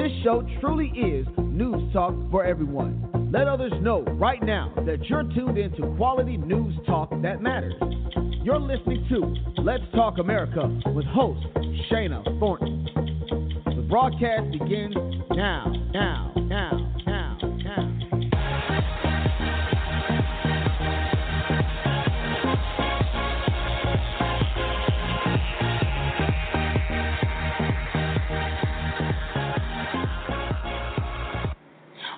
This show truly is news talk for everyone. Let others know right now that you're tuned into quality news talk that matters. You're listening to Let's Talk America with host Shana Thornton. The broadcast begins now, now, now,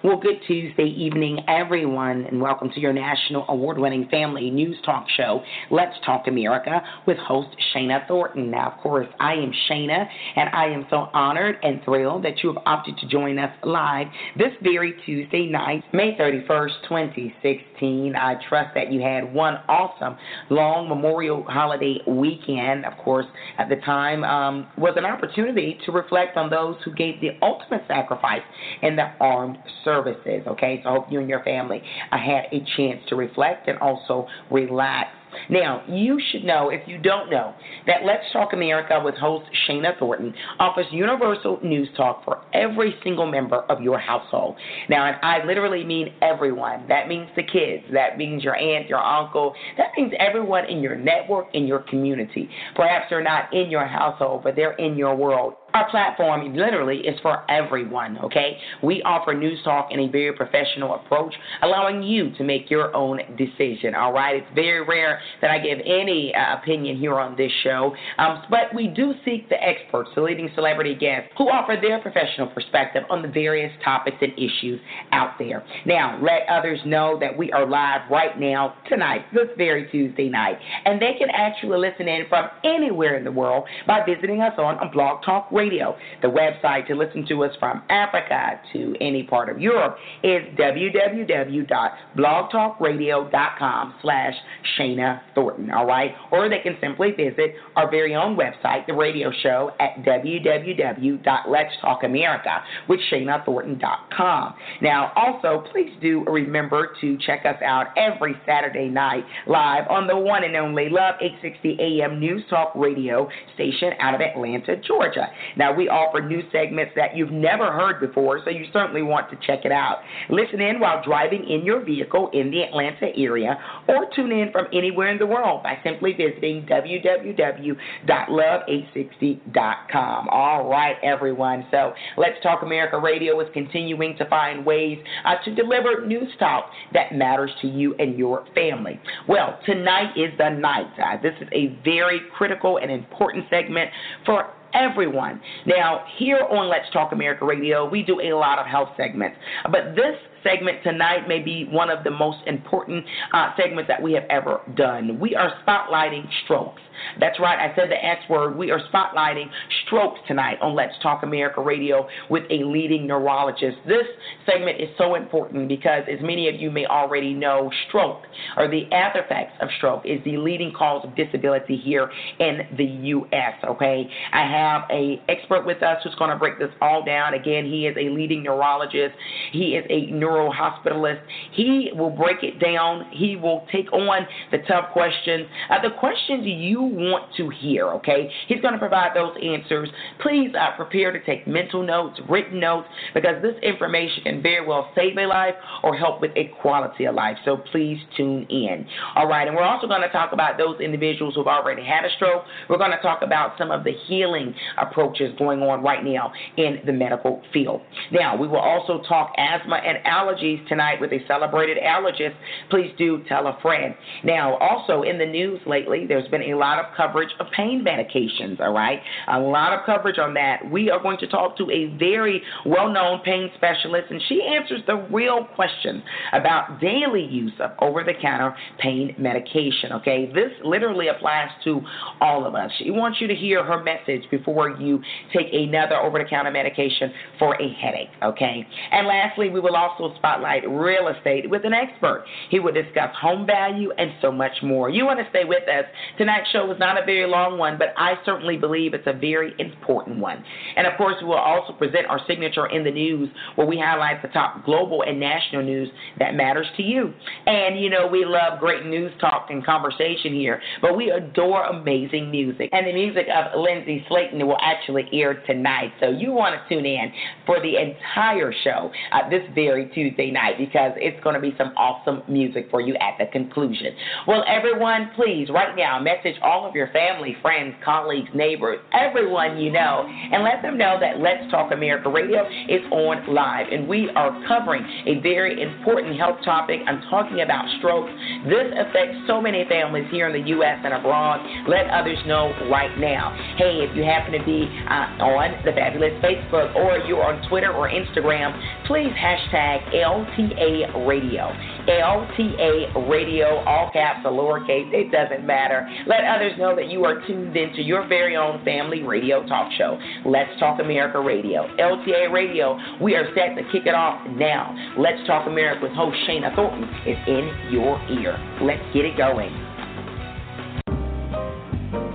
Well, good Tuesday evening, everyone, and welcome to your national award winning family news talk show, Let's Talk America, with host Shana Thornton. Now, of course, I am Shana, and I am so honored and thrilled that you have opted to join us live this very Tuesday night, May 31st, 2016. I trust that you had one awesome long Memorial holiday weekend. Of course, at the time, um, was an opportunity to reflect on those who gave the ultimate sacrifice in the armed services. Okay, so I hope you and your family uh, had a chance to reflect and also relax. Now, you should know, if you don't know, that Let's Talk America with host Shana Thornton offers universal news talk for every single member of your household. Now, and I literally mean everyone. That means the kids. That means your aunt, your uncle. That means everyone in your network, in your community. Perhaps they're not in your household, but they're in your world. Our platform literally is for everyone, okay? We offer news talk in a very professional approach, allowing you to make your own decision, all right? It's very rare that I give any uh, opinion here on this show, um, but we do seek the experts, the leading celebrity guests, who offer their professional perspective on the various topics and issues out there. Now, let others know that we are live right now, tonight, this very Tuesday night, and they can actually listen in from anywhere in the world by visiting us on, Blog Talk Radio. The website to listen to us from Africa to any part of Europe is www.blogtalkradio.com slash Shana Thornton, all right? Or they can simply visit our very own website, the radio show, at www.letstalkamerica with ShanaThornton.com. Now, also, please do remember to check us out every Saturday night live on the one and only Love 860 AM News Talk Radio station out of Atlanta, Georgia. Now, we offer new segments that you've never heard before, so you certainly want to check it out. Listen in while driving in your vehicle in the Atlanta area, or tune in from anywhere in the world by simply visiting www.love860.com. All right, everyone. So, Let's Talk America Radio is continuing to find ways uh, to deliver news talk that matters to you and your family. Well, tonight is the night. Uh, this is a very critical and important segment for everyone. Now, here on Let's Talk America Radio, we do a lot of health segments, but this segment tonight may be one of the most important uh, segments that we have ever done. We are spotlighting strokes. That's right, I said the S word. We are spotlighting strokes tonight on Let's Talk America Radio with a leading neurologist. This segment is so important because, as many of you may already know, stroke or the after effects of stroke is the leading cause of disability here in the U.S. Okay, I have a expert with us who's going to break this all down. Again, he is a leading neurologist. He is a neurohospitalist. He will break it down. He will take on the tough questions, uh, the questions you want to hear, okay? He's going to provide those answers. Please uh, prepare to take mental notes, written notes, because this information can very well save a life or help with a quality of life. So please tune in. All right, and we're also going to talk about those individuals who've already had a stroke. We're going to talk about some of the healing approaches going on right now in the medical field. Now, we will also talk asthma and allergies tonight with a celebrated allergist. Please do tell a friend. Now, also in the news lately, there's been a lot of coverage of pain medications, all right? A lot of coverage on that. We are going to talk to a very well known pain specialist, and she answers the real question about daily use of over the counter pain medication, okay? This literally applies to all of us. She wants you to hear her message before you take another over the counter medication for a headache, okay? And lastly, we will also spotlight real estate with an expert. He will discuss home value and so much more. You want to stay with us. Tonight's show is not a very long one, but I certainly believe it's a very important one. And of course, we will also present our signature in the news where we highlight the top global and national news that matters to you. And you know, we love great news talk and conversation here, but we adore amazing music. And the music of Lindsay Slayton will actually air tonight. So you want to tune in for the entire show uh, this very Tuesday night because it's going to be some awesome music for you at the conclusion. Well, everyone, please, right now, message all of your family, friends, colleagues, neighbors, everyone you know, and let them know that Let's Talk America Radio is on live. And we are covering a very important health topic. I'm talking about strokes. This affects so many families here in the U.S. and abroad. Let others know right now. Hey, if you happen to be uh, on the fabulous Facebook or you're on Twitter or Instagram, please hashtag LTA Radio. LTA Radio, all caps or lowercase, it doesn't matter. Let others know that you are tuned into your very own family radio talk show. Let's Talk America Radio. LTA Radio, we are set to kick it off now. Let's Talk America with host Shana Thornton is in your ear. Let's get it going.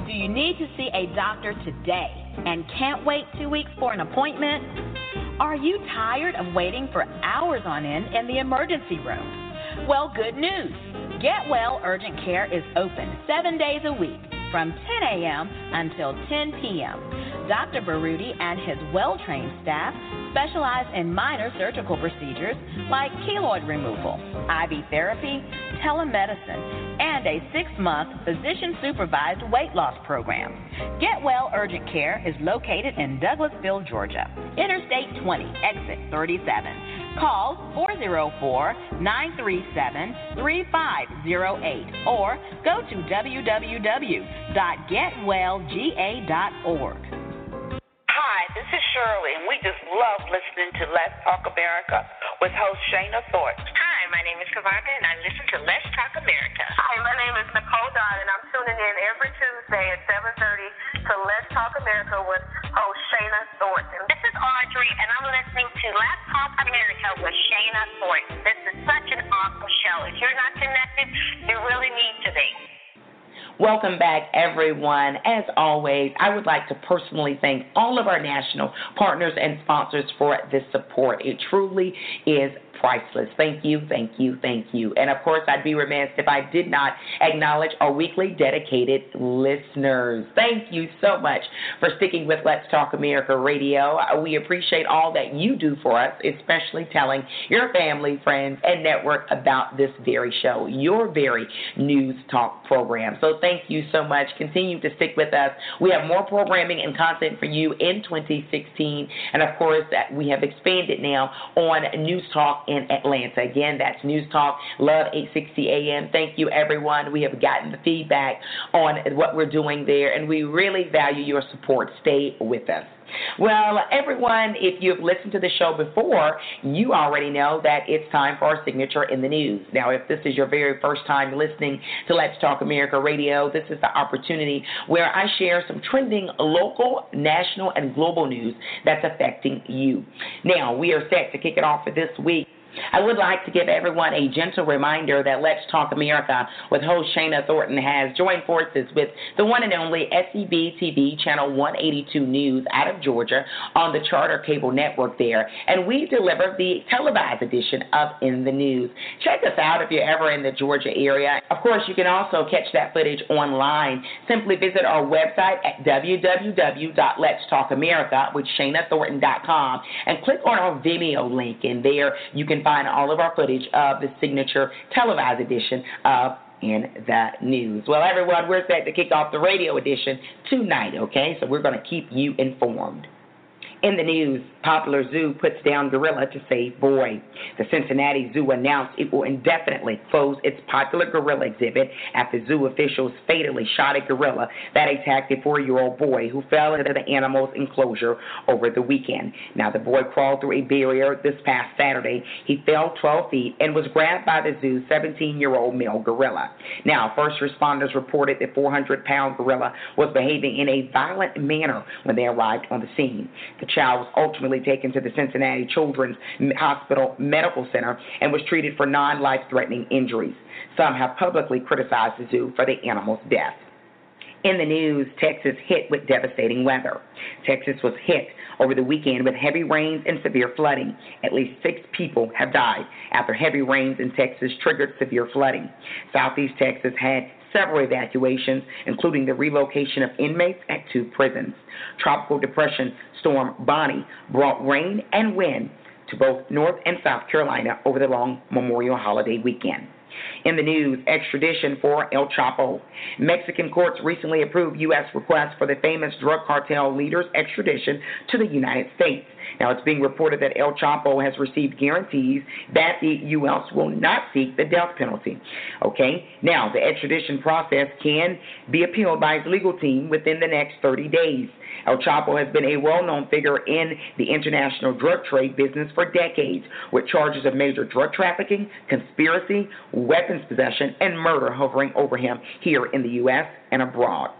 Do you need to see a doctor today and can't wait two weeks for an appointment? Are you tired of waiting for hours on end in the emergency room? Well, good news. Get Well Urgent Care is open seven days a week from 10 a.m. until 10 p.m. Dr. Baruti and his well trained staff specialize in minor surgical procedures like keloid removal, IV therapy, telemedicine, and a six month physician supervised weight loss program. Get Well Urgent Care is located in Douglasville, Georgia, Interstate 20, exit 37. Call 404 937 3508 or go to www.getwellga.org. Hi, this is Shirley, and we just love listening to Let's Talk America with host Shana Thornton. Hi, my name is Kavanda, and I listen to Let's Talk America. Hi, my name is Nicole Dodd, and I'm tuning in every Tuesday at 7.30 to Let's Talk America with host Shana Thornton. This is Audrey, and I'm listening to Let's Talk America with Shana Thornton. This is such an awesome show. If you're not connected, you really need to be. Welcome back, everyone. As always, I would like to personally thank all of our national partners and sponsors for this support. It truly is priceless. Thank you, thank you, thank you. And of course, I'd be remiss if I did not acknowledge our weekly dedicated listeners. Thank you so much for sticking with Let's Talk America Radio. We appreciate all that you do for us, especially telling your family, friends, and network about this very show, your very news talk program. So thank you so much. Continue to stick with us. We have more programming and content for you in 2016. And of course, we have expanded now on News Talk in Atlanta. Again, that's News Talk Love 860 AM. Thank you, everyone. We have gotten the feedback on what we're doing there, and we really value your support. Stay with us. Well, everyone, if you've listened to the show before, you already know that it's time for our signature in the news. Now, if this is your very first time listening to Let's Talk America Radio, this is the opportunity where I share some trending local, national, and global news that's affecting you. Now, we are set to kick it off for this week. I would like to give everyone a gentle reminder that Let's Talk America with host Shana Thornton has joined forces with the one and only SEB TV Channel 182 News out of Georgia on the Charter Cable Network there, and we deliver the televised edition of In the News. Check us out if you're ever in the Georgia area. Of course, you can also catch that footage online. Simply visit our website at www.letstalkamerica and click on our Vimeo link, and there you can find all of our footage of the signature televised edition of in the news. Well, everyone, we're set to kick off the radio edition tonight, okay? So we're going to keep you informed. In the news, Popular Zoo puts down gorilla to save boy. The Cincinnati Zoo announced it will indefinitely close its popular gorilla exhibit after zoo officials fatally shot a gorilla that attacked a four year old boy who fell into the animal's enclosure over the weekend. Now, the boy crawled through a barrier this past Saturday. He fell 12 feet and was grabbed by the zoo's 17 year old male gorilla. Now, first responders reported the 400 pound gorilla was behaving in a violent manner when they arrived on the scene. The The child was ultimately taken to the Cincinnati Children's Hospital Medical Center and was treated for non life threatening injuries. Some have publicly criticized the zoo for the animal's death. In the news, Texas hit with devastating weather. Texas was hit over the weekend with heavy rains and severe flooding. At least six people have died after heavy rains in Texas triggered severe flooding. Southeast Texas had several evacuations, including the relocation of inmates at two prisons. Tropical Depression Storm Bonnie brought rain and wind to both North and South Carolina over the long Memorial holiday weekend. In the news, extradition for El Chapo. Mexican courts recently approved U.S. request for the famous drug cartel leader's extradition to the United States. Now, it's being reported that El Chapo has received guarantees that the U.S. will not seek the death penalty. Okay? Now, the extradition process can be appealed by his legal team within the next 30 days. El Chapo has been a well known figure in the international drug trade business for decades, with charges of major drug trafficking, conspiracy, weapons possession, and murder hovering over him here in the U.S. and abroad.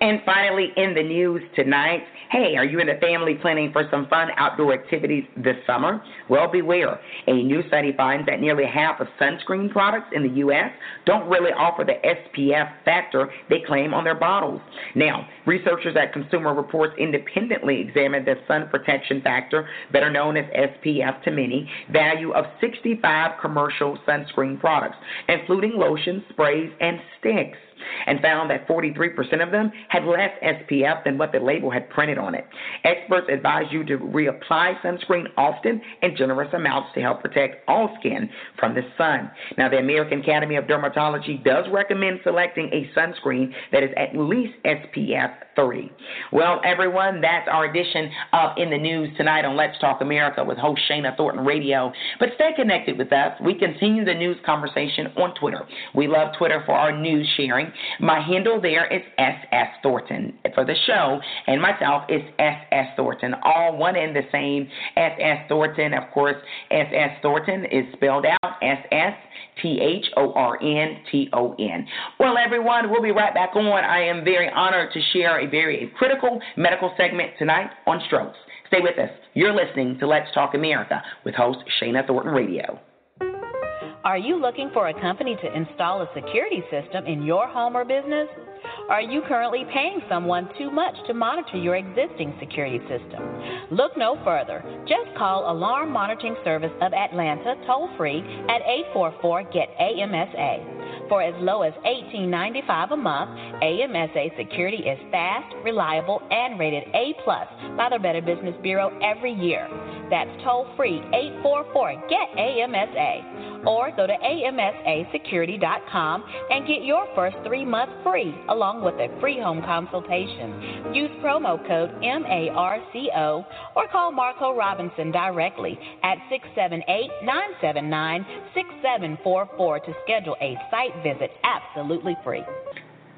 And finally, in the news tonight, hey, are you in the family planning for some fun outdoor activities this summer? Well, beware. A new study finds that nearly half of sunscreen products in the U.S. don't really offer the SPF factor they claim on their bottles. Now, researchers at Consumer Reports independently examined the sun protection factor, better known as SPF to many, value of 65 commercial sunscreen products, including lotions, sprays, and sticks and found that 43% of them had less SPF than what the label had printed on it. Experts advise you to reapply sunscreen often in generous amounts to help protect all skin from the sun. Now, the American Academy of Dermatology does recommend selecting a sunscreen that is at least SPF 30. Well, everyone, that's our edition of In the News tonight on Let's Talk America with host Shana Thornton Radio. But stay connected with us. We continue the news conversation on Twitter. We love Twitter for our news sharing. My handle there is SS Thornton for the show, and myself is SS Thornton, all one and the same. SS Thornton, of course, SS Thornton is spelled out S S T H O R N T O N. Well, everyone, we'll be right back on. I am very honored to share a very critical medical segment tonight on strokes. Stay with us. You're listening to Let's Talk America with host Shana Thornton Radio. Are you looking for a company to install a security system in your home or business? Are you currently paying someone too much to monitor your existing security system? Look no further. Just call Alarm Monitoring Service of Atlanta toll free at 844 GET AMSA. For as low as $18.95 a month, AMSA security is fast, reliable, and rated A plus by the Better Business Bureau every year. That's toll free 844 GET AMSA or go to amsasecurity.com and get your first three months free along with a free home consultation. Use promo code MARCO or call Marco Robinson directly at 678 979 6744 to schedule a site visit absolutely free.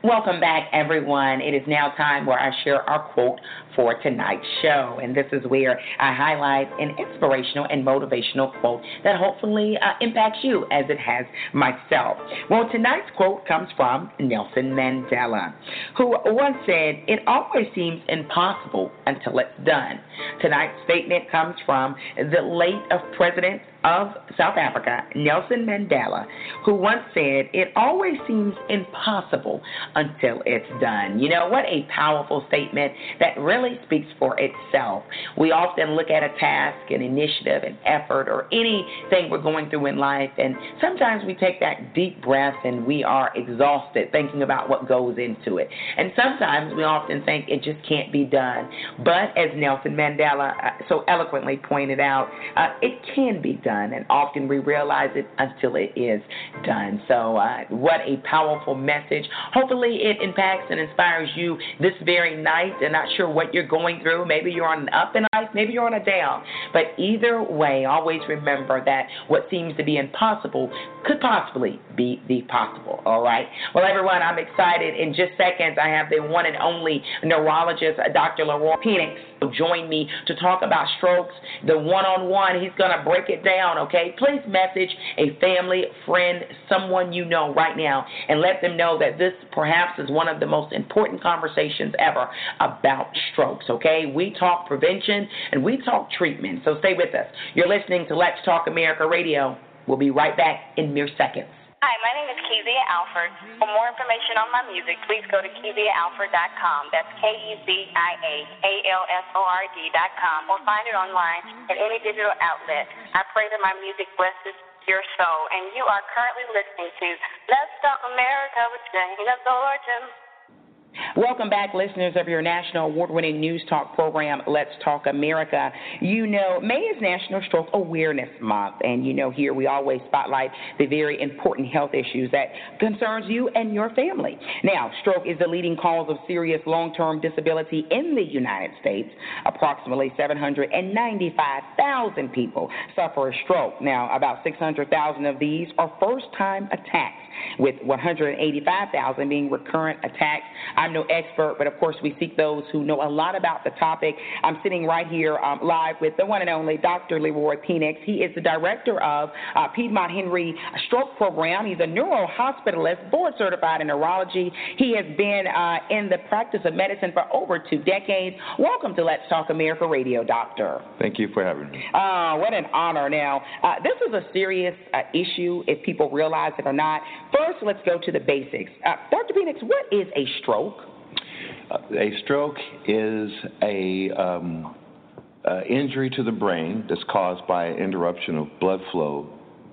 Welcome back, everyone. It is now time where I share our quote for tonight's show. And this is where I highlight an inspirational and motivational quote that hopefully uh, impacts you as it has myself. Well, tonight's quote comes from Nelson Mandela, who once said, It always seems impossible until it's done. Tonight's statement comes from the late of President of South Africa, Nelson Mandela, who once said, It always seems impossible until it's done. You know, what a powerful statement that really speaks for itself. We often look at a task, an initiative, an effort, or anything we're going through in life, and sometimes we take that deep breath and we are exhausted thinking about what goes into it. And sometimes we often think it just can't be done. But as Nelson Mandela uh, so eloquently pointed out, uh, it can be done done, and often we realize it until it is done. So, uh, what a powerful message. Hopefully, it impacts and inspires you this very night. I'm not sure what you're going through. Maybe you're on an up in life, maybe you're on a down. But either way, always remember that what seems to be impossible could possibly be the possible. All right. Well, everyone, I'm excited. In just seconds, I have the one and only neurologist, Dr. LaRoy Penix, join me to talk about strokes, the one on one. He's going to break it down, okay? Please message a family, friend, someone you know right now, and let them know that this perhaps is one of the most important conversations ever about strokes, okay? We talk prevention and we talk treatment. So stay with us. You're listening to Let's Talk America Radio. We'll be right back in mere seconds. Hi, my name is Kezia Alford. For more information on my music, please go to KeziaAlford.com. That's K E Z I A A L F O R D.com or find it online at any digital outlet. I pray that my music blesses your soul. And you are currently listening to Let's Talk America with Shana Thornton. Welcome back, listeners of your national award winning news talk program, Let's Talk America. You know, May is National Stroke Awareness Month, and you know, here we always spotlight the very important health issues that concerns you and your family. Now, stroke is the leading cause of serious long term disability in the United States. Approximately 795,000 people suffer a stroke. Now, about 600,000 of these are first time attacks with 185,000 being recurrent attacks. I'm no expert, but of course, we seek those who know a lot about the topic. I'm sitting right here um, live with the one and only Dr. LaRoy Penix. He is the director of uh, Piedmont Henry Stroke Program. He's a neurohospitalist, board certified in neurology. He has been uh, in the practice of medicine for over two decades. Welcome to Let's Talk America Radio, Doctor. Thank you for having me. Uh, what an honor. Now, uh, this is a serious uh, issue if people realize it or not. First, let's go to the basics. Uh, Dr. Penix, what is a stroke? Uh, a stroke is a um, uh, injury to the brain that's caused by an interruption of blood flow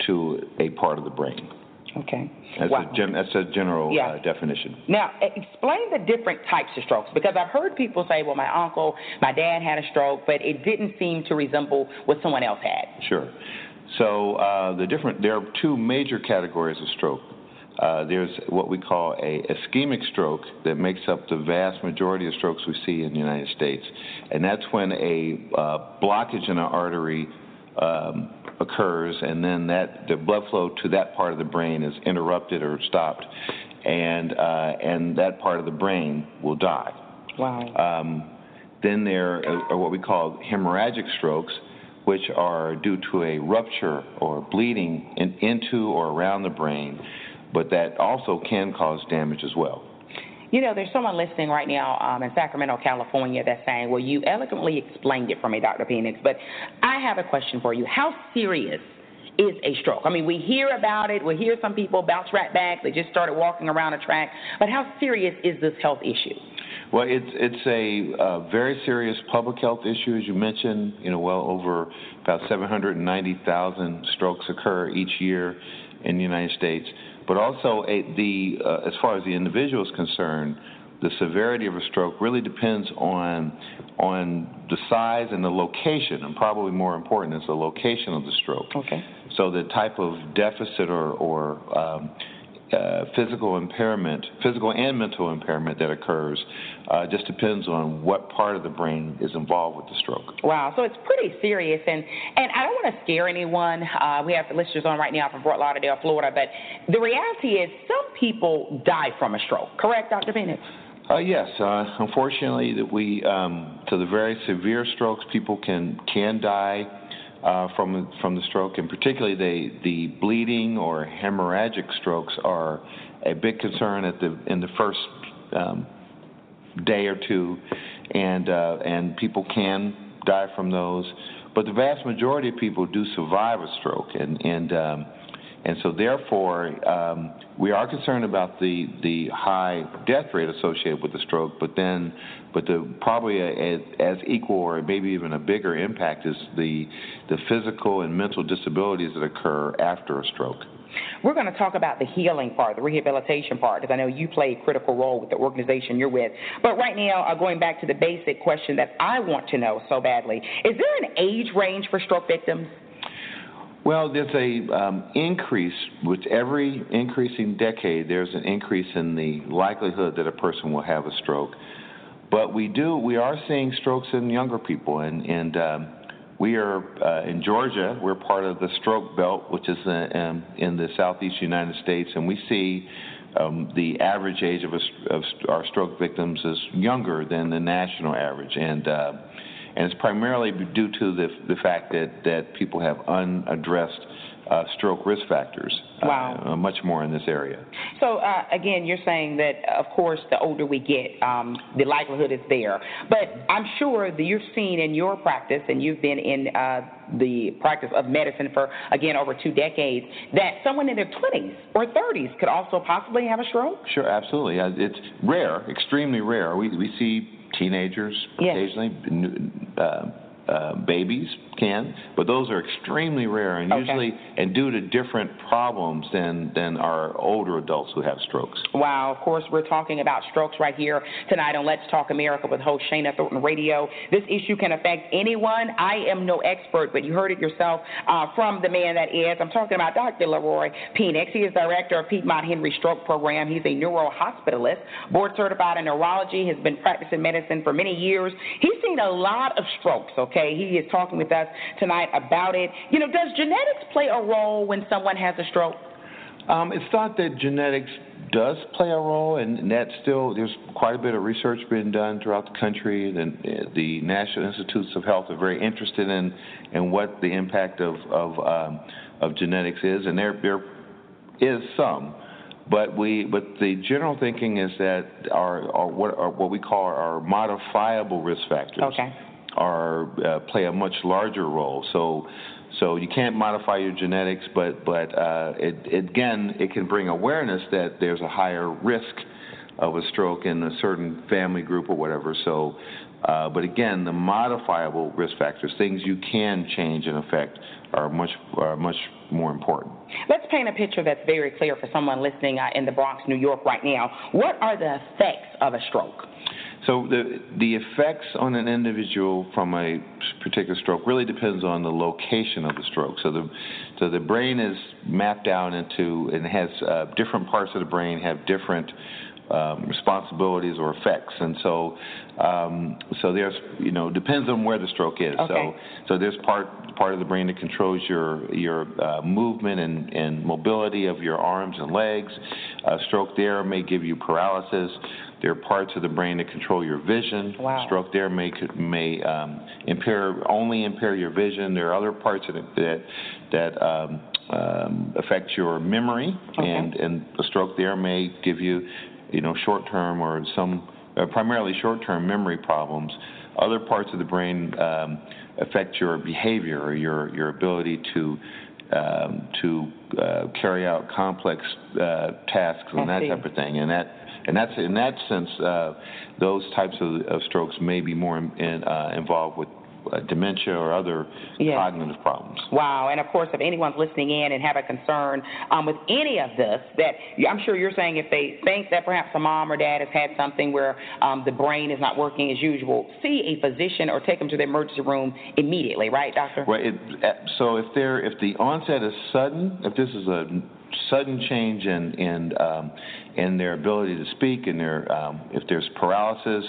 to a part of the brain. Okay. That's, Wow. a, gen- that's a general Yeah. uh, definition. Now, explain the different types of strokes because I've heard people say, well, my uncle, my dad had a stroke, but it didn't seem to resemble what someone else had. Sure. So uh, the different there are two major categories of stroke. Uh, there's what we call a ischemic stroke that makes up the vast majority of strokes we see in the United States, and that's when a uh, blockage in an artery um, occurs, and then that the blood flow to that part of the brain is interrupted or stopped, and uh, and that part of the brain will die. Wow. Um, then there are what we call hemorrhagic strokes, which are due to a rupture or bleeding in, into or around the brain, but that also can cause damage as well. You know, there's someone listening right now um, in Sacramento, California, that's saying, well, you eloquently explained it for me, Dr. Penix, but I have a question for you. How serious is a stroke? I mean, we hear about it, we hear some people bounce right back, they just started walking around a track, but how serious is this health issue? Well, it's it's a uh, very serious public health issue, as you mentioned. You know, well over about 790,000 strokes occur each year in the United States. But also, a, the uh, as far as the individual is concerned, the severity of a stroke really depends on on the size and the location, and probably more important is the location of the stroke. Okay. So the type of deficit or, or um, uh, physical impairment, physical and mental impairment that occurs, uh, just depends on what part of the brain is involved with the stroke. Wow, so it's pretty serious, and and I don't want to scare anyone. Uh, we have the listeners on right now from Fort Lauderdale, Florida, but the reality is some people die from a stroke. Correct, Dr. Bennett? Uh, yes, uh, unfortunately, that we um, to the very severe strokes, people can can die uh, from from the stroke, and particularly the the bleeding or hemorrhagic strokes are a big concern at the in the first um, day or two, and uh, and people can die from those, but the vast majority of people do survive a stroke, and and um, and so therefore um, we are concerned about the the high death rate associated with the stroke, but then but the probably a, as equal or maybe even a bigger impact is the the physical and mental disabilities that occur after a stroke. We're going to talk about the healing part, the rehabilitation part, because I know you play a critical role with the organization you're with. But right now, uh, going back to the basic question that I want to know so badly, is there an age range for stroke victims? Well, there's a um, increase with every increasing decade. There's an increase in the likelihood that a person will have a stroke. But we do, we are seeing strokes in younger people, and and um, we are uh, in Georgia. We're part of the stroke belt, which is uh, um, in the southeast United States, and we see um, the average age of, a, of our stroke victims is younger than the national average, and uh, and it's primarily due to the the fact that that people have unaddressed uh, stroke risk factors. Wow. Uh, much more in this area. So uh, again, you're saying that of course the older we get, um, the likelihood is there. But I'm sure that you've seen in your practice, and you've been in uh, the practice of medicine for again over two decades, that someone in their 20s or 30s could also possibly have a stroke. Sure, absolutely. Uh, it's rare, extremely rare. We we see teenagers Yes. occasionally. Uh, uh, babies can, but those are extremely rare and Okay. usually and due to different problems than than our older adults who have strokes. Wow, of course, we're talking about strokes right here tonight on Let's Talk America with host Shana Thornton Radio. This issue can affect anyone. I am no expert, but you heard it yourself uh, from the man that is. I'm talking about Dr. LaRoy Penix. He is director of Piedmont Henry Stroke Program. He's a neurohospitalist, board certified in neurology, has been practicing medicine for many years. He's seen a lot of strokes, okay? He is talking with us tonight about it. You know, does genetics play a role when someone has a stroke? Um, it's thought that genetics does play a role, and that still there's quite a bit of research being done throughout the country. And the National Institutes of Health are very interested in in what the impact of of um, of genetics is, and there there is some. But we, but the general thinking is that our, our what are what we call our modifiable risk factors Okay. Are uh, play a much larger role. So, so you can't modify your genetics, but but uh, it, it, again, it can bring awareness that there's a higher risk of a stroke in a certain family group or whatever. So, uh, but again, the modifiable risk factors, things you can change and affect, are much are much more important. Let's paint a picture that's very clear for someone listening uh, in the Bronx, New York, right now. What are the effects of a stroke? So the the effects on an individual from a particular stroke really depends on the location of the stroke. So the so the brain is mapped out into and has uh, different parts of the brain have different um, responsibilities or effects, and so um, so there's you know depends on where the stroke is. Okay. So so there's part part of the brain that controls your your uh, movement and, and mobility of your arms and legs. A stroke there may give you paralysis. There are parts of the brain that control your vision. Wow. Stroke there may may um, impair only impair your vision. There are other parts of it that that um, um, affect your memory, Okay. and and a stroke there may give you, you know, short term or some uh, primarily short term memory problems. Other parts of the brain um, affect your behavior or your your ability to um, to uh, carry out complex uh, tasks and I that see. type of thing, and that and that's in that sense, uh, those types of, of strokes may be more in, in, uh, involved with uh, dementia or other Yes. cognitive problems. Wow, and of course, if anyone's listening in and have a concern um, with any of this, that I'm sure you're saying if they think that perhaps a mom or dad has had something where um, the brain is not working as usual, see a physician or take them to the emergency room immediately, right, doctor? Right. It, uh, so if there, if the onset is sudden, if this is a sudden change in in um, in their ability to speak, and their um, if there's paralysis,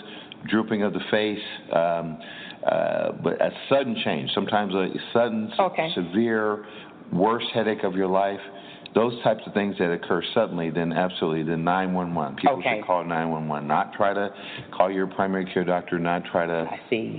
drooping of the face, um, uh, but a sudden change, sometimes a sudden, Okay. severe, worst headache of your life. Those types of things that occur suddenly, then absolutely, then 911. People Okay. should call 911. Not try to call your primary care doctor. Not try to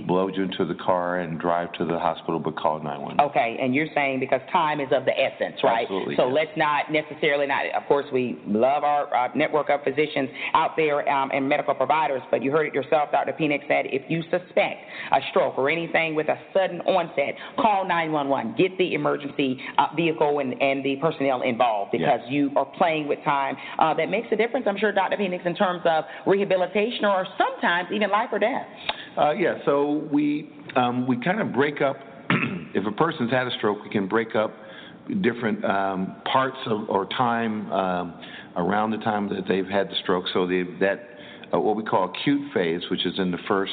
blow you into the car and drive to the hospital, but call 911. Okay, and you're saying because time is of the essence, right? Absolutely, So yes. let's not necessarily not. Of course, we love our uh, network of physicians out there um, and medical providers, but you heard it yourself, Dr. Penix said if you suspect a stroke or anything with a sudden onset, call 911. Get the emergency uh, vehicle and, and the personnel involved because Yes. you are playing with time. Uh, that makes a difference, I'm sure, Dr. Penix, in terms of rehabilitation or sometimes even life or death. Uh, yeah, so we um, we kind of break up. if a person's had a stroke, we can break up different um, parts of or time um, around the time that they've had the stroke. So they, that uh, what we call acute phase, which is in the first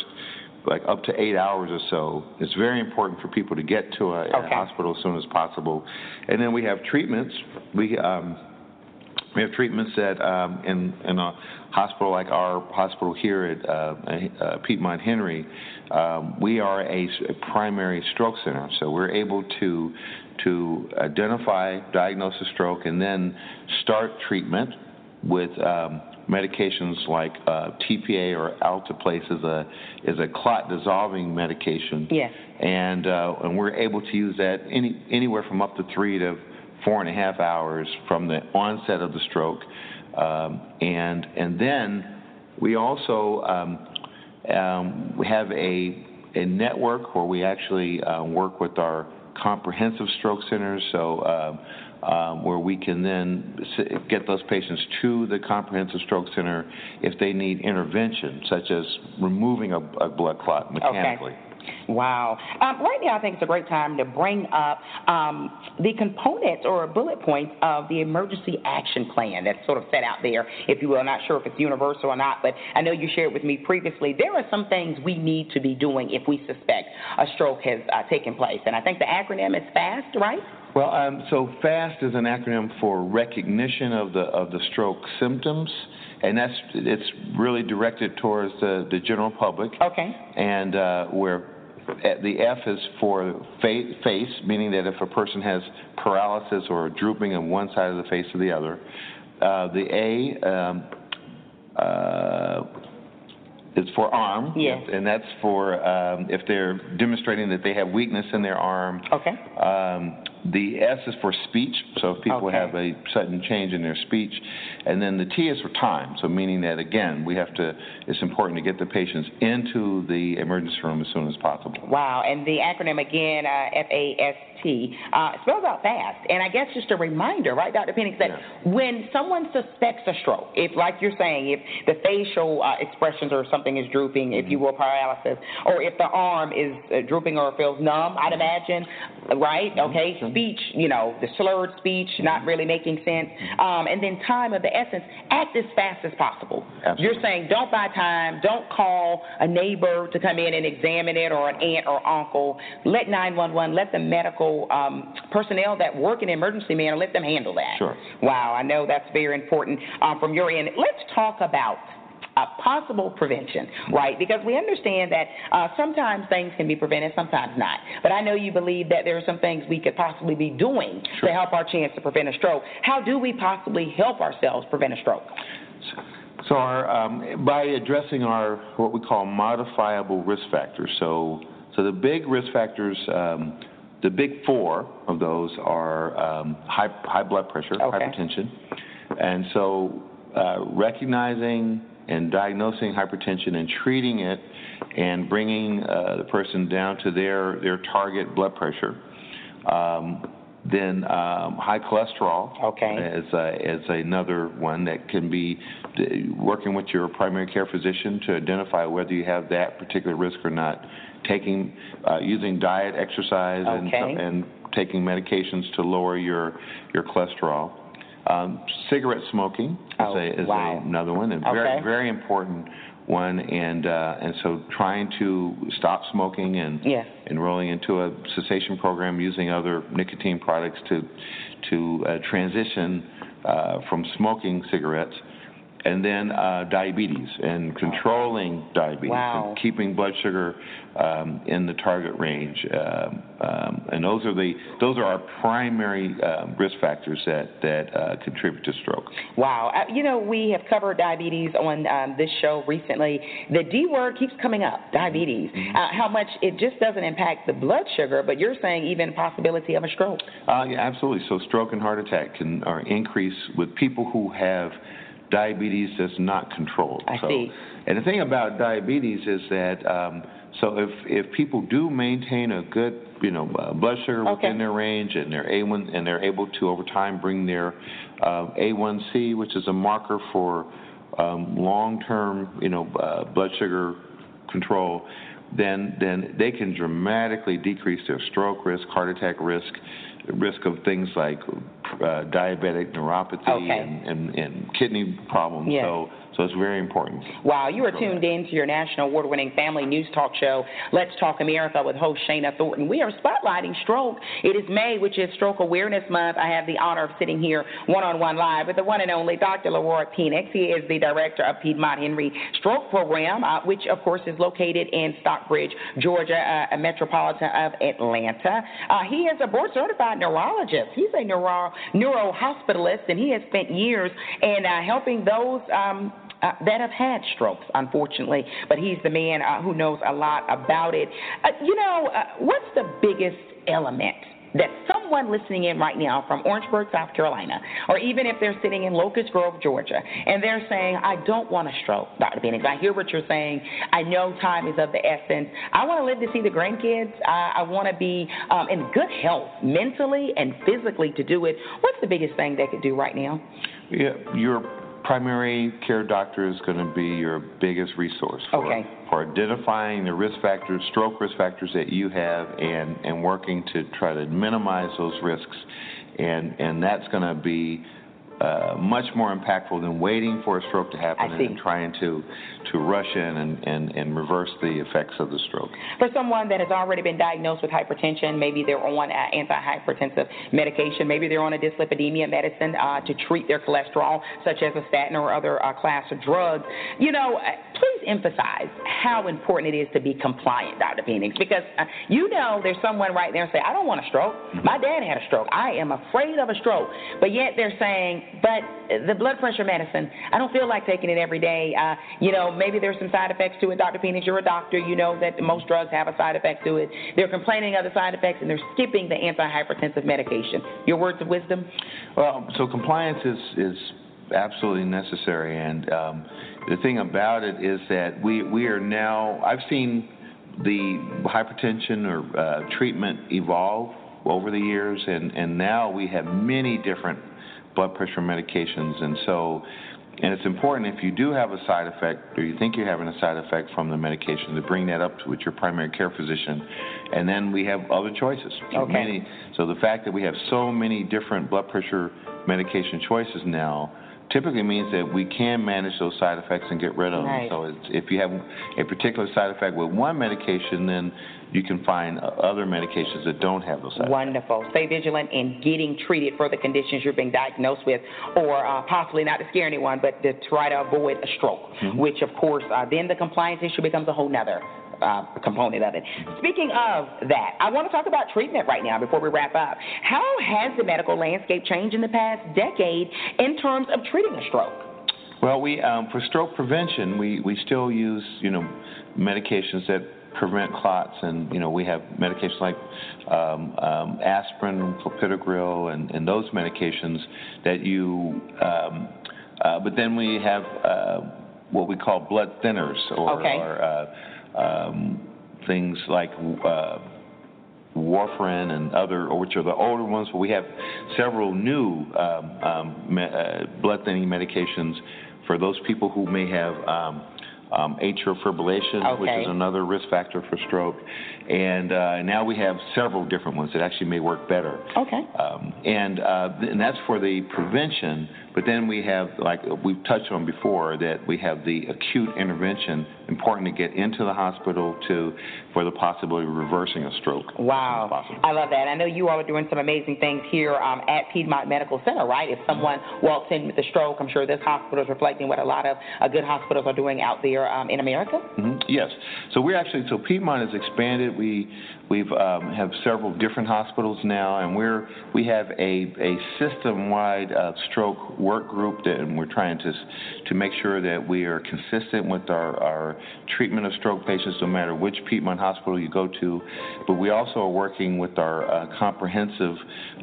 like up to eight hours or so. It's very important for people to get to a, a hospital as soon as possible. And then we have treatments. We um, we have treatments that um, in in a hospital like our hospital here at uh, uh, Piedmont Henry, um, we are a primary stroke center, so we're able to to identify, diagnose a stroke, and then start treatment with um, medications like uh, TPA or Alteplase is a is a clot dissolving medication Yes. and uh, and we're able to use that any anywhere from up to three to four and a half hours from the onset of the stroke. Um, and, and then we also um, um, we have a, a network where we actually uh, work with our comprehensive stroke centers. So uh, um, where we can then get those patients to the comprehensive stroke center if they need intervention, such as removing a, a blood clot mechanically. Okay. Wow. Um, right now, I think it's a great time to bring up um, the components or bullet points of the emergency action plan that's sort of set out there, if you will. I'm not sure if it's universal or not, but I know you shared with me previously. There are some things we need to be doing if we suspect a stroke has uh, taken place. And I think the acronym is FAST, right? Well, um, so FAST is an acronym for recognition of the of the stroke symptoms, and that's it's really directed towards the, the general public. Okay. And uh, where the F is for face, meaning that if a person has paralysis or drooping on one side of the face or the other. Uh, the A um, uh, is for arm, yes. and that's for um, if they're demonstrating that they have weakness in their arm. Okay. Um, the S is for speech, so if people okay. have a sudden change in their speech. And then the T is for time, so meaning that, again, we have to, it's important to get the patients into the emergency room as soon as possible. Wow, and the acronym again, uh, F A S T, uh, spells out fast. And I guess just a reminder, right, Dr. Penix, that yeah. when someone suspects a stroke, if, like you're saying, if the facial uh, expressions or something is drooping, mm-hmm. if you will, paralysis, or if the arm is uh, drooping or feels numb, I'd imagine, right? Okay, mm-hmm speech, you know, the slurred speech, not really making sense, um, and then time of the essence, act as fast as possible. Absolutely. You're saying don't buy time, don't call a neighbor to come in and examine it or an aunt or uncle. Let 911, let the medical um, personnel that work in emergency manner, let them handle that. Sure. Wow, I know that's very important um, from your end. Let's talk about uh, possible prevention, right? Because we understand that uh, sometimes things can be prevented, sometimes not. But I know you believe that there are some things we could possibly be doing sure. to help our chance to prevent a stroke. How do we possibly help ourselves prevent a stroke? So, our, um, by addressing our what we call modifiable risk factors. So, so the big risk factors. Um, the big four of those are um, high, high blood pressure, okay. hypertension, and so uh, recognizing and diagnosing hypertension and treating it and bringing uh, the person down to their, their target blood pressure. Um, then um, high cholesterol okay. is, a, is another one that can be working with your primary care physician to identify whether you have that particular risk or not. Taking, uh, using diet, exercise, okay. and, and taking medications to lower your your cholesterol. Um, cigarette smoking is, oh, a, is wow. a, another one, and okay. very very important one. And uh, and so trying to stop smoking and yes. enrolling into a cessation program using other nicotine products to to uh, transition uh, from smoking cigarettes and then uh, diabetes and controlling diabetes wow. and keeping blood sugar um, in the target range. Um, um, and those are the those are our primary um, risk factors that that uh, contribute to stroke. Wow, uh, you know we have covered diabetes on um, this show recently. The D word keeps coming up, diabetes. Mm-hmm. Uh, how much it just doesn't impact the blood sugar, but you're saying even possibility of a stroke. Uh, yeah, absolutely. So stroke and heart attack can are increase with people who have diabetes that's not controlled. I so, see. And the thing about diabetes is that um, so if if people do maintain a good you know uh, blood sugar okay. within their range and they're A1 and they're able to over time bring their uh, A1C, which is a marker for um, long-term you know uh, blood sugar control, then then they can dramatically decrease their stroke risk, heart attack risk, risk of things like uh, diabetic neuropathy okay. and, and, and, kidney problems. So, so it's very important. Wow, you are tuned in to your national award winning family news talk show, Let's Talk America, with host Shana Thornton. We are spotlighting stroke. It is May, which is Stroke Awareness Month. I have the honor of sitting here one on one live with the one and only Dr. LaRoy Penix. He is the director of Piedmont Henry Stroke Program, uh, which, of course, is located in Stockbridge, Georgia, uh, a metropolitan of Atlanta. Uh, he is a board certified neurologist. He's a neuro, neuro hospitalist, and he has spent years in uh, helping those. Um, uh, that have had strokes, unfortunately, but he's the man uh, who knows a lot about it. Uh, you know, uh, what's the biggest element that someone listening in right now from Orangeburg, South Carolina, or even if they're sitting in Locust Grove, Georgia, and they're saying, I don't want a stroke, Dr. Penix, I hear what you're saying. I know time is of the essence. I want to live to see the grandkids. I, I want to be um, in good health, mentally and physically, to do it. What's the biggest thing they could do right now? Yeah, your primary care doctor is going to be your biggest resource for, Okay. for identifying the risk factors, stroke risk factors that you have, and, and working to try to minimize those risks. And, and that's going to be uh, much more impactful than waiting for a stroke to happen and trying to, to rush in and, and, and reverse the effects of the stroke. For someone that has already been diagnosed with hypertension, maybe they're on antihypertensive medication, maybe they're on a dyslipidemia medicine uh, to treat their cholesterol, such as a statin or other uh, class of drugs. You know, uh, please emphasize how important it is to be compliant, Dr. Penix, because uh, you know there's someone right there and say, I don't want a stroke. My dad had a stroke. I am afraid of a stroke. But yet they're saying, but the blood pressure medicine, I don't feel like taking it every day. Uh, you know, maybe there's some side effects to it. Dr. Penix, you're a doctor. You know that most drugs have a side effect to it. They're complaining of the side effects and they're skipping the antihypertensive medication. Your words of wisdom? Well, so compliance is is absolutely necessary, and um, the thing about it is that we we are now. I've seen the hypertension or uh, treatment evolve over the years, and and now we have many different blood pressure medications, and so. And it's important if you do have a side effect or you think you're having a side effect from the medication to bring that up to with your primary care physician. And then we have other choices. Okay. Many, so the fact that we have so many different blood pressure medication choices now typically means that we can manage those side effects and get rid of them. Right. So it's, if you have a particular side effect with one medication, then you can find uh, other medications that don't have those side effects. Wonderful. Stay vigilant in getting treated for the conditions you're being diagnosed with, or uh, possibly not to scare anyone, but to try to avoid a stroke, Mm-hmm. which, of course, uh, then the compliance issue becomes a whole nother. Uh, component of it. Speaking of that, I want to talk about treatment right now before we wrap up. How has the medical landscape changed in the past decade in terms of treating a stroke? Well, we um, for stroke prevention, we, we still use you know medications that prevent clots, and you know we have medications like um, um, aspirin, clopidogrel, and, and those medications that you. Um, uh, but then we have uh, what we call blood thinners, or, Okay. or uh, um, things like. Uh, warfarin and other, or which are the older ones, but we have several new um, um, me, uh, blood thinning medications for those people who may have um, um, atrial fibrillation, which is another risk factor for stroke. And uh, now we have several different ones that actually may work better. Okay. Um, and, uh, and that's for the prevention. But then we have, like we've touched on before, that we have the acute intervention. Important to get into the hospital to for the possibility of reversing a stroke. as soon as Wow. I love that. I know you all are doing some amazing things here um, at Piedmont Medical Center, right? If someone walks in with a stroke, I'm sure this hospital is reflecting what a lot of uh, good hospitals are doing out there um, in America. Mhm, Yes. So we're actually so Piedmont has expanded. We we've um, have several different hospitals now, and we're we have a a system wide uh, stroke work group that and we're trying to to make sure that we are consistent with our our treatment of stroke patients, no matter which Piedmont hospital you go to. But we also are working with our uh, comprehensive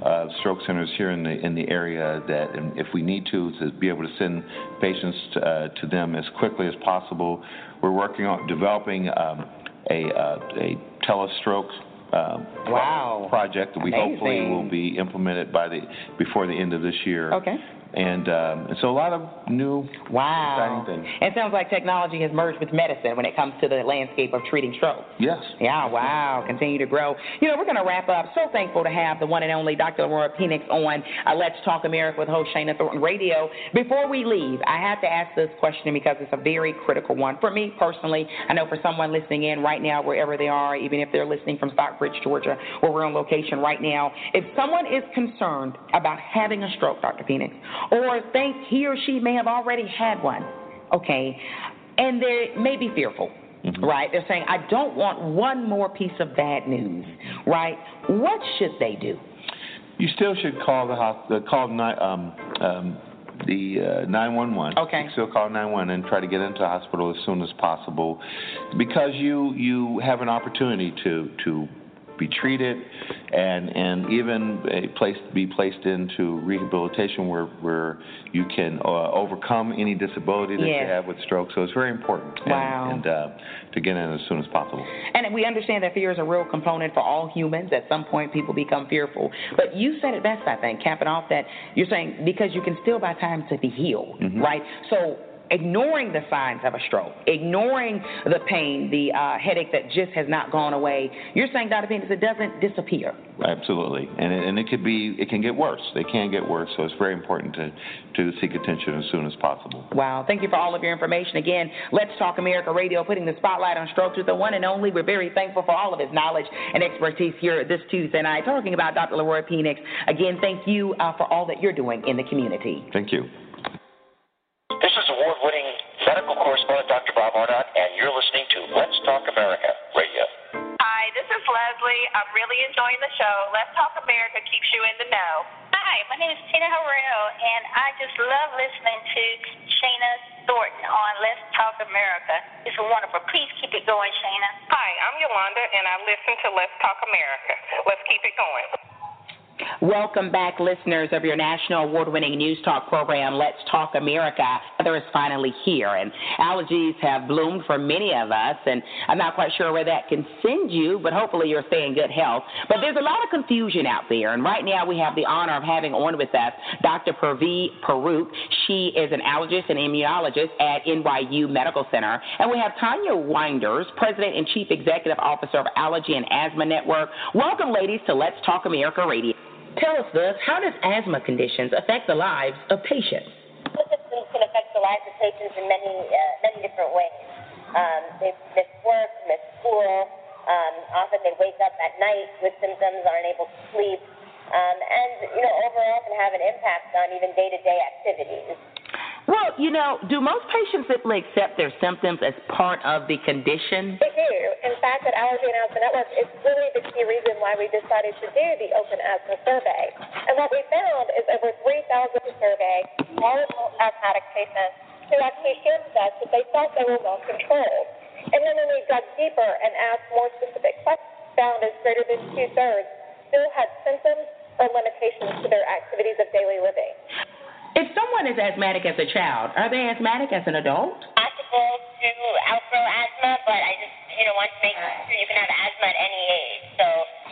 uh, stroke centers here in the in the area that, if we need to, to be able to send patients to, uh, to them as quickly as possible. We're working on developing um, a, uh, a telestroke um, Wow. project that we hopefully will be implemented by the before the end of this year. Okay. And, um, and so a lot of new Wow. exciting things. It sounds like technology has merged with medicine when it comes to the landscape of treating stroke. Yes. Yeah, wow. Continue to grow. You know, we're going to wrap up. So thankful to have the one and only Dr. LaRoy Penix on uh, Let's Talk America with host Shana Thornton Radio. Before we leave, I have to ask this question because it's a very critical one. For me personally, I know for someone listening in right now, wherever they are, even if they're listening from Stockbridge, Georgia, where we're on location right now, if someone is concerned about having a stroke, Dr. Penix, or think he or she may have already had one, okay, and they may be fearful, right? They're saying, I don't want one more piece of bad news, right? What should they do? You still should call the hos- uh, call um, um, the uh, 911. Okay. You still call 911 and try to get into the hospital as soon as possible, because you you have an opportunity to to be treated, and and even a place be placed into rehabilitation where where you can uh, overcome any disability that Yes. you have with stroke. So it's very important. And, Wow. And uh, to get in as soon as possible. And we understand that fear is a real component for all humans. At some point, people become fearful. But you said it best, I think, capping off that you're saying because you can still buy time to be healed, Mhm. right? So ignoring the signs of a stroke, ignoring the pain, the uh, headache that just has not gone away, you're saying, Dr. Penix, it doesn't disappear. Absolutely, and it, and it could be it can get worse. It can get worse, so it's very important to to seek attention as soon as possible. Wow. Thank you for all of your information. Again, Let's Talk America Radio, putting the spotlight on strokes with the one and only. We're very thankful for all of his knowledge and expertise here this Tuesday night, talking about Dr. LaRoy Penix. Again, thank you uh, for all that you're doing in the community. Thank you. This is award-winning medical correspondent Dr. Bob Arnott, and you're listening to Let's Talk America Radio. Hi, this is Leslie. I'm really enjoying the show. Let's Talk America keeps you in the know. Hi, my name is Tina Harrell, and I just love listening to Shana Thornton on Let's Talk America. It's wonderful. Please keep it going, Shana. Hi, I'm Yolanda, and I listen to Let's Talk America. Let's keep it going. Welcome back, listeners of your national award winning news talk program, Let's Talk America. Weather is finally here, and allergies have bloomed for many of us, and I'm not quite sure where that can send you, but hopefully you're staying in good health. But there's a lot of confusion out there, and right now we have the honor of having on with us Dr. Purvi Parikh. She is an allergist and immunologist at NYU Medical Center, and we have Tanya Winders, President and Chief Executive Officer of Allergy and Asthma Network. Welcome, ladies, to Let's Talk America Radio. Tell us this how does asthma conditions affect the lives of patients? Symptoms can affect the lives of patients in many, uh, many different ways. Um, they miss work, miss school. Um, often they wake up at night with symptoms, aren't able to sleep, um, and you know overall can have an impact on even day-to-day activities. Well, you know, do most patients simply accept their symptoms as part of the condition? They do. In fact, at Allergy and Asthma Network, it's really the key reason why we decided to do the Open Asthma Survey. And what we found is over 3,000 survey all asthmatic patients who actually shared with us that they felt they were well controlled. And then when we dug deeper and asked more specific questions, found as greater than two thirds still had symptoms or limitations to their activities of daily living. If someone is asthmatic as a child, are they asthmatic as an adult? possible to outgrow asthma, but I just you know want to make sure you can have asthma at any age. So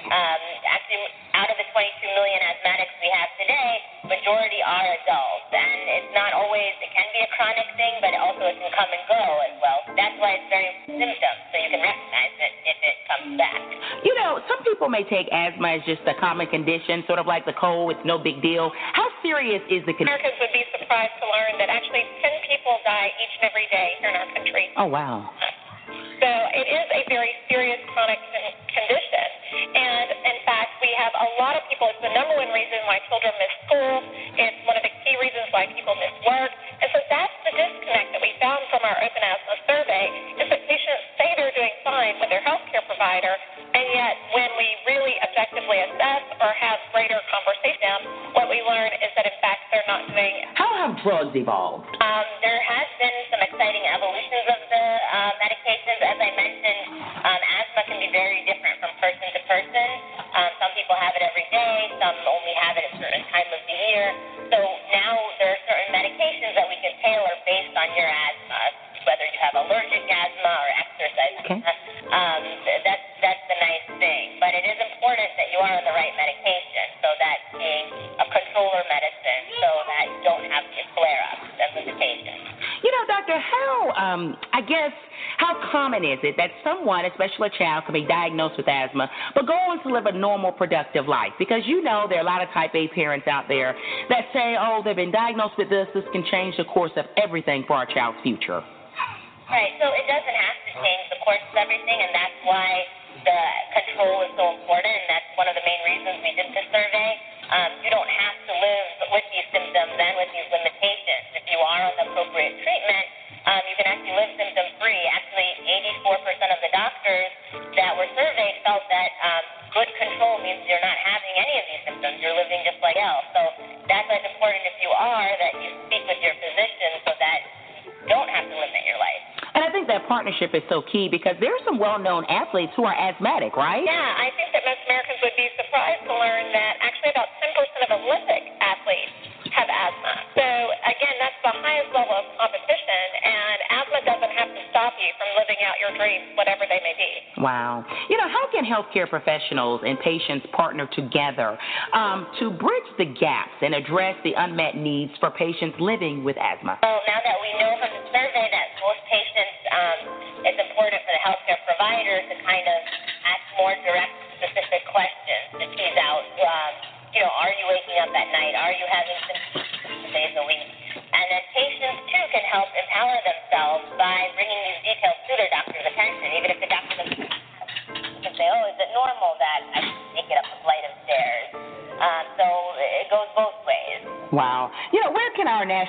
um, actually, out of the 22 million asthmatics we have today, majority are adults, and it's not always. It can be a chronic thing, but also it can come and go as well. That's why it's very symptoms, so you can recognize it if it comes back. You know, some people may take asthma as just a common condition, sort of like the cold, it's no big deal. How serious is the condition? Americans would be surprised to learn that actually 10 people die each and every day here in our country. Oh, wow. So it is a very serious chronic condition. And in fact, we have a lot of people, it's the number one reason why children miss school. It's one of the key reasons why people miss work. And so that's the disconnect that we found from our open asthma survey is that patients say they're doing fine with their healthcare provider, and yet when we really objectively assess or have greater conversation, what we learn is that in fact they're not doing How have drugs evolved? Um, there has been some exciting evolutions of the uh, medications. As I mentioned, um, asthma can be very different from person to person. Um, some people have it every day, some only have it at certain time of the year. So now there are certain medications that we can tailor based on your asthma, whether you have allergic asthma or exercise Okay. asthma. Um, that's that's the nice thing. But it is important that you are on the right medication, so that being a controller medicine, so that you don't have your flare-ups and limitations. You know, doctor, how um I guess how common is it that someone, especially a child, can be diagnosed with asthma but go on to live a normal, productive life? Because you know there are a lot of type A parents out there that say, Oh, they've been diagnosed with this, this can change the course of everything for our child's future. Right, so it doesn't have to change the course of everything, and that's why the And I think that partnership is so key because there are some well known athletes who are asthmatic, right? Yeah, I think that most Americans would be surprised to learn that actually about 10% of Olympic athletes have asthma. So again, that's the highest level of competition, and asthma doesn't have to stop you from living out your dreams, whatever they may be. Wow. You know, how can healthcare professionals and patients partner together um, to bridge the gaps and address the unmet needs for patients living with asthma? Well,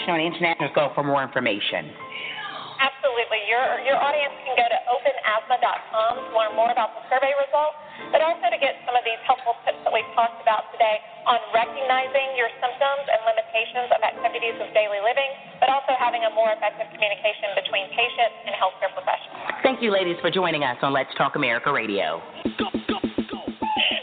can our national and internationals go for more information? Absolutely. Your your audience can go to openasthma.com to learn more about the survey results, but also to get some of these helpful tips that we've talked about today on recognizing your symptoms and limitations of activities of daily living, but also having a more effective communication between patients and healthcare professionals. Thank you, ladies, for joining us on Let's Talk America Radio.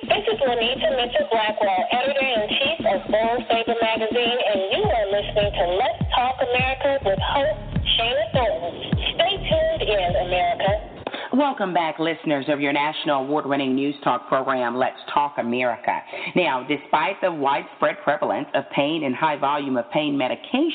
This is Lanita Mitchell Blackwell, editor in chief of Born Saber magazine, and you are listening to Let's Talk America with host Shana Thornton. Stay tuned in, America. Welcome back, listeners of your national award winning news talk program, Let's Talk America. Now, despite the widespread prevalence of pain and high volume of pain medications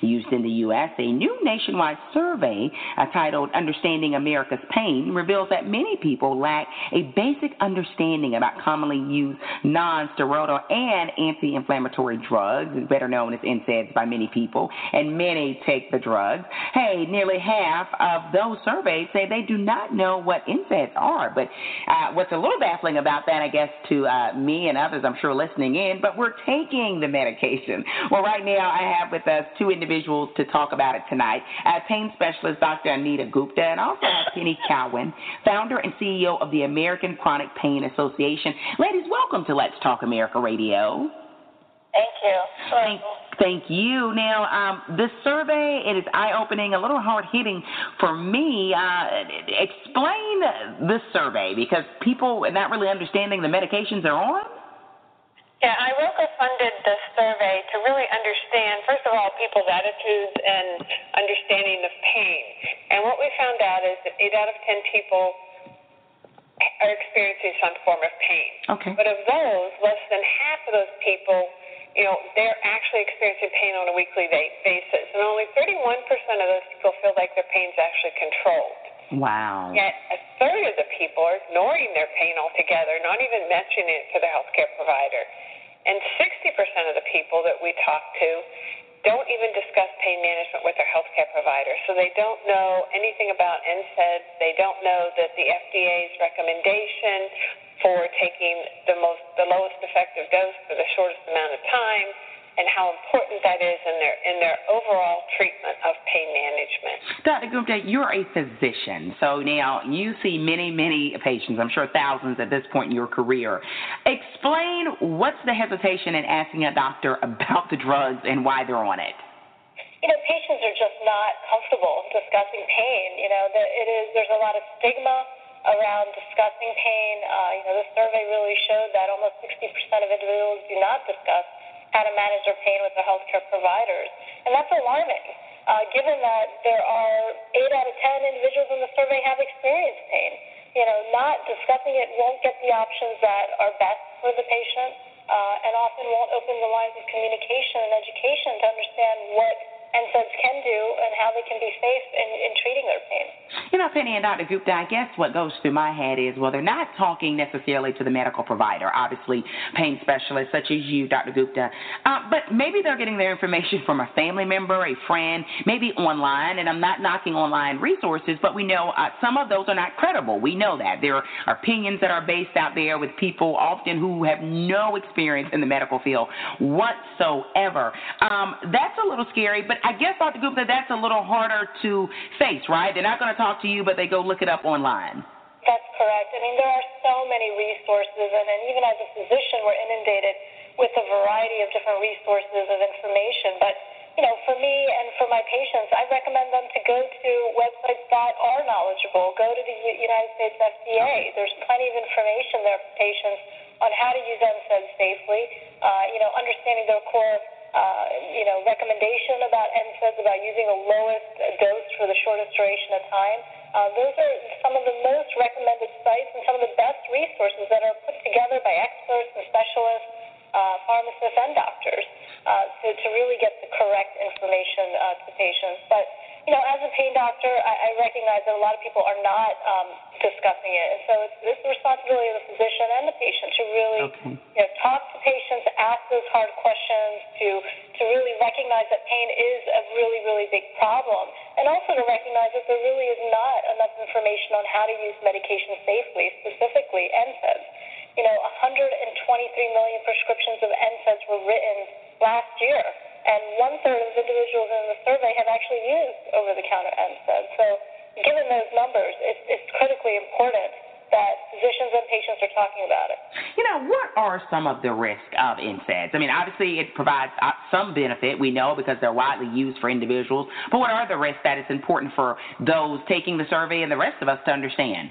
used in the U.S., a new nationwide survey uh, titled Understanding America's Pain reveals that many people lack a basic understanding about commonly used non steroidal and anti inflammatory drugs, better known as NSAIDs by many people, and many take the drugs. Hey, nearly half of those surveys say they do not know what NSAIDs are. But uh, what's a little baffling about that, I guess, to uh, me and others, I'm sure, listening in, but we're taking the medication. Well, right now, I have with us two individuals to talk about it tonight uh, pain specialist Dr. Anita Gupta, and also have Penny Cowan, founder and CEO of the American Chronic Pain Association. Ladies, welcome to Let's Talk America Radio. Thank you. Thank, thank you. Now, um, the survey it is eye opening, a little hard hitting for me. Uh, explain this survey because people are not really understanding the medications they're on. Yeah, Iroko funded the survey to really understand, first of all, people's attitudes and understanding of pain. And what we found out is that 8 out of 10 people are experiencing some form of pain. Okay. But of those, less than half of those people you know, they're actually experiencing pain on a weekly basis. And only 31% of those people feel like their pain's actually controlled. Wow. Yet a third of the people are ignoring their pain altogether, not even mentioning it to the healthcare provider. And 60% of the people that we talk to don't even discuss pain management with their healthcare provider. So they don't know anything about NSAIDs. They don't know that the FDA's recommendation for taking the most the lowest effective dose for the shortest amount of time and how important that is in their in their overall treatment of pain management. Dr. Gupta, you're a physician, so now you see many, many patients. I'm sure thousands at this point in your career. Explain what's the hesitation in asking a doctor about the drugs and why they're on it. You know, patients are just not comfortable discussing pain. You know, it is there's a lot of stigma around discussing pain. Uh, you know, the survey really showed that almost 60% of individuals do not discuss how to manage their pain with their healthcare providers, and that's alarming. Uh, given that there are eight out of ten individuals in the survey have experienced pain, you know, not discussing it won't get the options that are best for the patient, uh, and often won't open the lines of communication and education to understand what NSAIDs can do and how they can be safe in, in treating their pain. You know, Penny and Dr. Gupta, I guess what goes through my head is, well, they're not talking necessarily to the medical provider, obviously pain specialists such as you, Dr. Gupta, uh, but maybe they're getting their information from a family member, a friend, maybe online, and I'm not knocking online resources, but we know uh, some of those are not credible. We know that. There are opinions that are based out there with people often who have no experience in the medical field whatsoever. Um, that's a little scary, but I guess, Dr. Gupta, that's a little harder to face, right? They're not going to talk to you, but they go look it up online. That's correct. I mean, there are so many resources, and, and even as a physician, we're inundated with a variety of different resources of information. But you know, for me and for my patients, I recommend them to go to websites that are knowledgeable. Go to the United States FDA. There's plenty of information there for patients on how to use NSAIDs safely. Uh, you know, understanding their core uh, you know, recommendation about NSAIDs, about using the lowest dose for the shortest duration of time. Uh, those are some of the most recommended sites and some of the best resources that are put together by experts and specialists, uh, pharmacists, and doctors uh, to, to really get the correct information uh, to patients. But you know, as a pain doctor, I, I recognize that a lot of people are not um, discussing it, and so it's, the responsibility of the physician and the patient to really okay. you know, talk to patients, ask those hard questions, to to really recognize that pain is a really really big problem, and also to recognize that there really is not enough information on how to use medication safely, specifically NSAIDs. You know, 123 million prescriptions of NSAIDs were written last year and one third of individuals in the survey have actually used over the counter NSAIDs. So, given those numbers, it's, it's critically important that physicians and patients are talking about it. You know, what are some of the risks of NSAIDs? I mean, obviously it provides uh, some benefit, we know, because they're widely used for individuals. But what are the risks that it's important for those taking the survey and the rest of us to understand?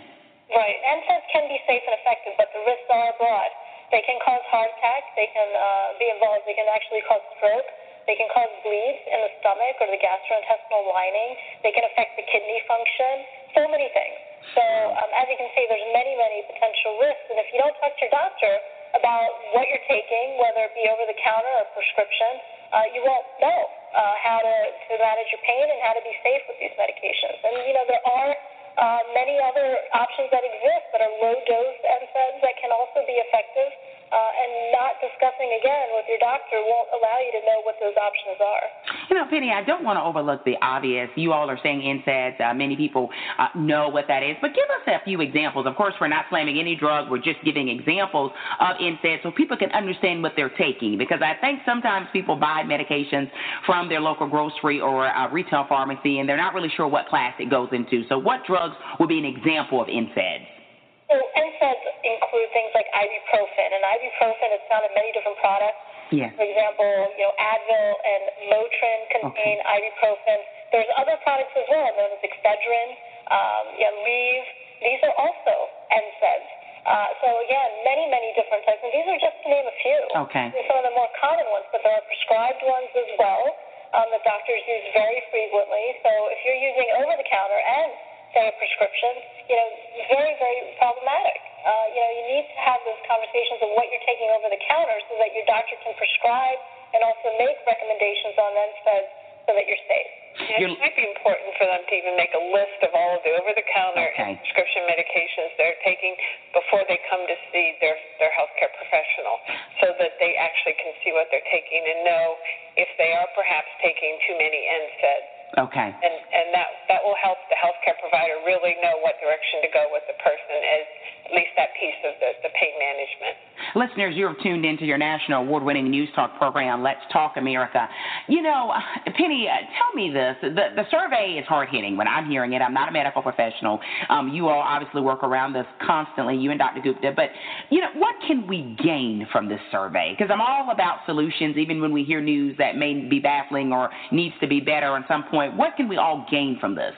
Right. NSAIDs can be safe and effective, but the risks are broad. They can cause heart attack, They can uh, be involved. They can actually cause stroke. They can cause bleeds in the stomach or the gastrointestinal lining. They can affect the kidney function. So many things. So um, as you can see, there's many, many potential risks. And if you don't talk to your doctor about what you're taking, whether it be over the counter or prescription, uh, you won't know uh, how to, to manage your pain and how to be safe with these medications. And you know there are uh, many other options that exist that are low dose NSAIDs that can also be effective uh, and not discussing again with your doctor won't allow you to know what those options are. You know, Penny, I don't want to overlook the obvious. You all are saying NSAIDs. Uh, many people uh, know what that is, but give us a few examples. Of course, we're not slamming any drug. We're just giving examples of NSAIDs so people can understand what they're taking. Because I think sometimes people buy medications from their local grocery or a retail pharmacy, and they're not really sure what class it goes into. So, what drugs would be an example of NSAIDs? So NSAIDs include things like ibuprofen, and ibuprofen is found in many different products. Yes. For example, you know, Advil and Motrin contain okay. ibuprofen. There's other products as well, known as Excedrin, um, yeah, Aleve. These are also NSAIDs. Uh, so again, many, many different types, and these are just to name a few. Okay. These are some of the more common ones, but there are prescribed ones as well um, that doctors use very frequently. So if you're using over the counter and say a prescription, you know, very, very problematic. Uh, you know, you need to have those conversations of what you're taking over the counter so that your doctor can prescribe and also make recommendations on NSAIDs so that you're safe. Yeah, it might be important for them to even make a list of all of the over-the-counter okay. and prescription medications they're taking before they come to see their their healthcare professional, so that they actually can see what they're taking and know if they are perhaps taking too many NSAIDs. Okay. And and that that will help the healthcare provider really know what direction to go with the person as at least that piece of the, the pain management. Listeners, you have tuned into your national award winning news talk program, Let's Talk America. You know, Penny, uh, tell me this. The, the survey is hard hitting when I'm hearing it. I'm not a medical professional. Um, you all obviously work around this constantly, you and Dr. Gupta. But, you know, what can we gain from this survey? Because I'm all about solutions, even when we hear news that may be baffling or needs to be better at some point. What can we all gain from this?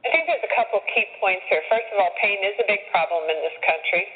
I think there's a couple key points here. First of all, pain is a big problem in this country.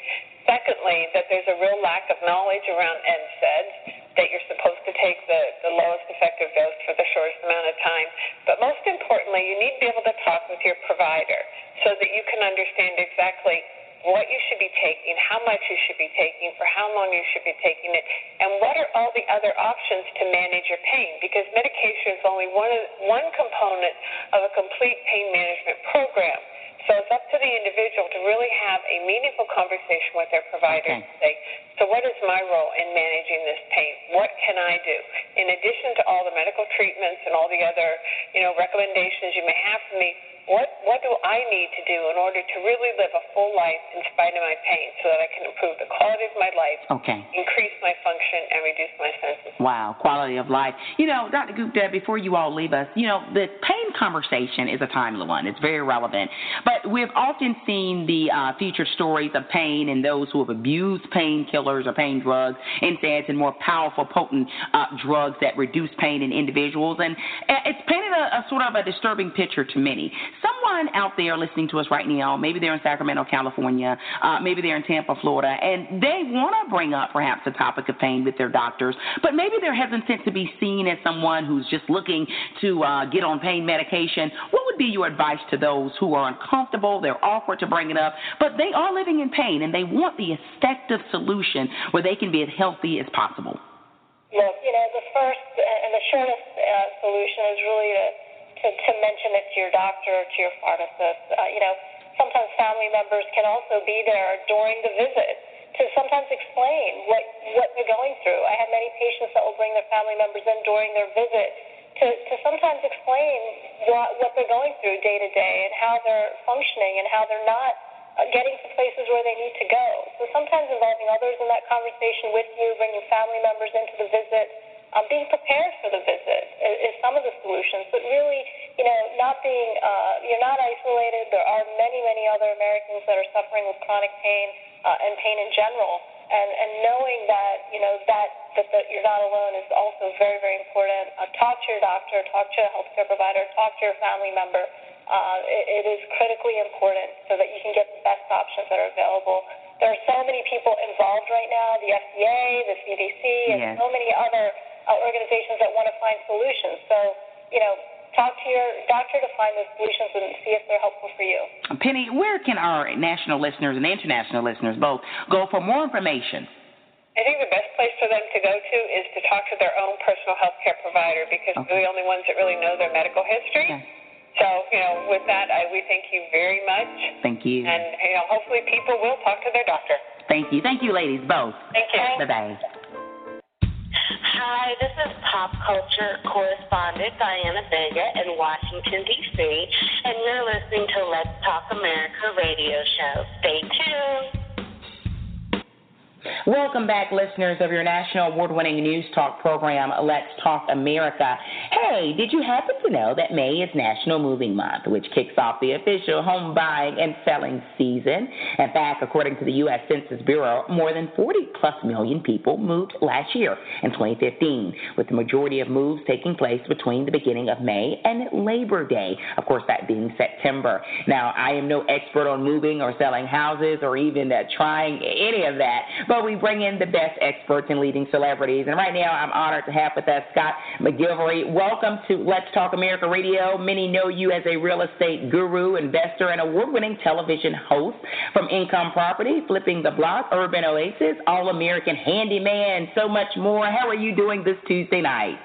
Secondly, that there's a real lack of knowledge around NSAIDs, that you're supposed to take the, the lowest effective dose for the shortest amount of time. But most importantly, you need to be able to talk with your provider so that you can understand exactly what you should be taking, how much you should be taking, for how long you should be taking it, and what are all the other options to manage your pain. Because medication is only one, one component of a complete pain management program. So it's up to the individual to really have a meaningful conversation with their provider okay. and say, so what is my role in managing this pain? What can I do? In addition to all the medical treatments and all the other, you know, recommendations you may have for me, what what do I need to do in order to really live a full life in spite of my pain so that I can improve the quality of my life, Okay. increase my function, and reduce my symptoms? Wow, quality of life. You know, Dr. Gupta, before you all leave us, you know, the pain conversation is a timely one. It's very relevant. But we've often seen the uh, featured stories of pain and those who have abused painkillers or pain drugs, NSAIDs, and more powerful, potent uh, drugs that reduce pain in individuals. And uh, it's painted a, a sort of a disturbing picture to many. Someone out there listening to us right now, maybe they're in Sacramento, California, uh, maybe they're in Tampa, Florida, and they want to bring up perhaps the topic of pain with their doctors, but maybe they're hesitant to be seen as someone who's just looking to uh, get on pain medication. What would be your advice to those who are uncomfortable, they're awkward to bring it up, but they are living in pain and they want the effective solution where they can be as healthy as possible? Look, you know, the first and the shortest uh, solution is really to, to, mention it to your doctor or to your pharmacist. Uh, you know, sometimes family members can also be there during the visit to sometimes explain what, what they're going through. I have many patients that will bring their family members in during their visit to, to sometimes explain what, what they're going through day to day and how they're functioning and how they're not uh, getting to places where they need to go. So sometimes involving others in that conversation with you, bringing family members into the visit, um, being prepared for the visit is, is some of the solutions. But really, you know, not being, uh, you're not isolated. There are many, many other Americans that are suffering with chronic pain uh, and pain in general. And, and knowing that, you know, that, that, that you're not alone is also very, very important. Uh, talk to your doctor, talk to a healthcare provider, talk to your family member. Uh, it, it is critically important so that you can get the best options that are available. There are so many people involved right now the FDA, the CDC, and Yes. so many other uh, organizations that want to find solutions. So, you know, talk to your doctor to find those solutions and see if they're helpful for you. Penny, where can our national listeners and international listeners both go for more information? I think the best place for them to go to is to talk to their own personal health care provider because they're the only ones that really know their medical history. So, you know, with that, I, we thank you very much. Thank you. And, you know, hopefully people will talk to their doctor. Thank you. Thank you, ladies, both. Thank you. Bye bye. Hi, this is pop culture correspondent Diana Vega in Washington, D.C., and you're listening to Let's Talk America radio show. Stay tuned. Welcome back, listeners of your national award winning news talk program, Let's Talk America. Hey, did you happen to know that May is National Moving Month, which kicks off the official home buying and selling season? In fact, according to the U.S. Census Bureau, more than 40 plus million people moved last year in 2015, with the majority of moves taking place between the beginning of May and Labor Day, of course, that being September. Now, I am no expert on moving or selling houses or even uh, trying any of that, but we bring in the best experts and leading celebrities. And right now, I'm honored to have with us Scott McGillivray. Welcome to Let's Talk America Radio. Many know you as a real estate guru, investor, and award winning television host from Income Property, Flipping the Block, Urban Oasis, All American Handyman, so much more. How are you doing this Tuesday night?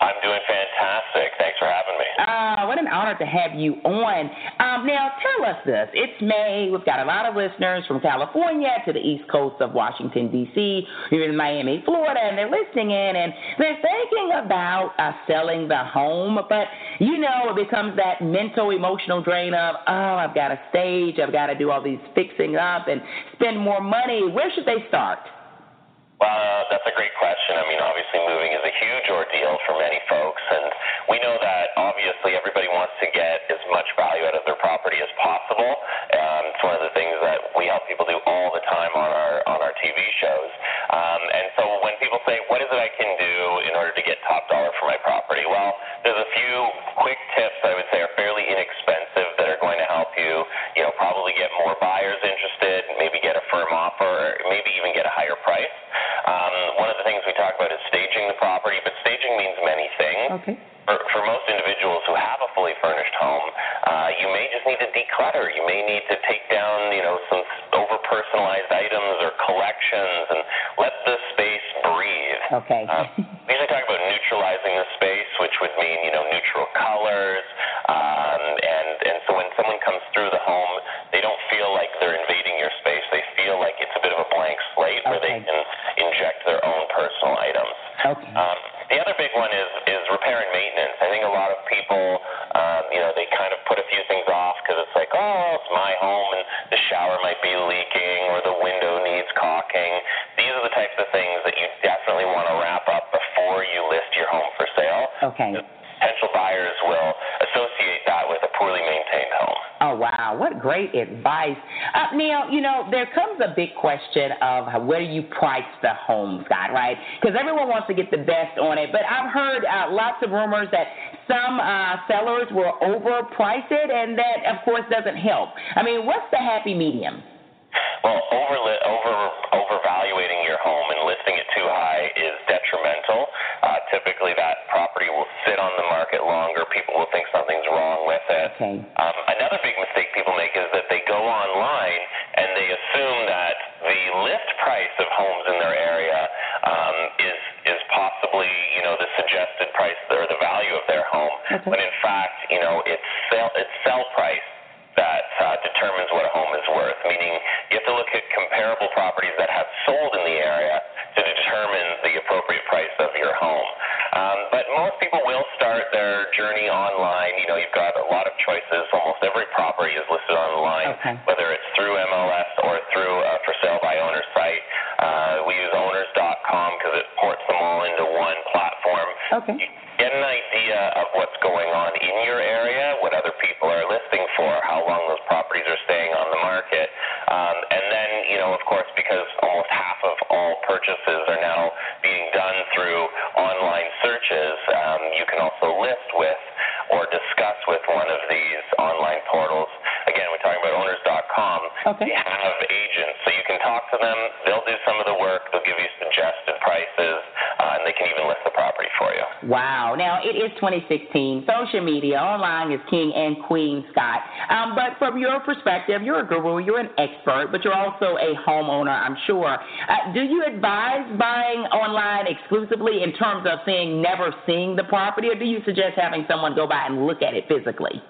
I'm doing fantastic. Thanks for having me. Ah, what an honor to have you on. Um, now, tell us this. It's May. We've got a lot of listeners from California to the east coast of Washington, D.C., even Miami, Florida, and they're listening in and they're thinking about uh, selling the home. But, you know, it becomes that mental, emotional drain of, oh, I've got to stage, I've got to do all these fixing up and spend more money. Where should they start? Well, uh, that's a great question. I mean, obviously, moving is a huge ordeal for many folks, and we know that obviously everybody wants to get as much value out of their property as possible. Um, it's one of the things that we help people do all the time on our on our TV shows. Um, and so when people say, "What is it I can do in order to get top dollar for my property?" Well, there's a few quick tips I would say are fairly inexpensive you. Know, probably get more buyers interested, maybe get a firm offer, or maybe even get a higher price. Um, one of the things we talk about is staging the property, but staging means many things. Okay. For, for most individuals who have a fully furnished home, uh, you may just need to declutter. You may need to take down, you know, some over personalized items or collections and let the space breathe. Okay. Um, we usually talk about neutralizing the space, which would mean, you know, neutral colors. Um, and, and so when someone comes through they don't feel like they're invading your space. They feel like it's a bit of a blank slate okay. where they can inject their own personal items. Okay. Um, the other big one is is repair and maintenance. I think a lot of people, um, you know, they kind of put a few things off because it's like, oh, it's my home, and the shower might be leaking or the window needs caulking. These are the types of things that you definitely want to wrap up before you list your home for sale. Okay. Potential buyers will associate that with a poorly maintained home. Oh, wow. What great advice. Uh, Neil, you know, there comes a big question of where you price the home, Scott, right? Because everyone wants to get the best on it. But I've heard uh, lots of rumors that some uh, sellers will overprice it, and that, of course, doesn't help. I mean, what's the happy medium? Well, over over overvaluating your home and listing it too high is detrimental. Uh, typically, that property will sit on the market longer. People will think something's wrong with it. Okay. Um, another big mistake people make is that they go online and they assume that the list price of homes in their area um, is is possibly you know the suggested price or the value of their home, okay. when in fact you know it's sell it's sell price that uh, determines what a home is worth. Meaning, you have to look at comparable properties that have sold in the area to determine the appropriate price of your home. Um, but most people will start their journey online. You know, you've got a lot of choices. Almost every property is listed online, okay. whether it's through MLS or through a for sale by owner site. Uh, we use owners.com because it ports them all into one platform. Okay. You get an idea of what's going on in your area, what other Um, and then, you know, of course, because almost half of all purchases are now being done through online searches, um, you can also list with or discuss with one of these online portals. Again, we're talking about Okay. They have agents, so you can talk to them. They'll do some of the work. They'll give you suggested prices, uh, and they can even list the property for you. Wow. Now, it is 2016. Social media, online is king and queen, Scott. Um, but from your perspective, you're a guru, you're an expert, but you're also a homeowner, I'm sure. Uh, do you advise buying online exclusively in terms of saying never seeing the property, or do you suggest having someone go by and look at it physically?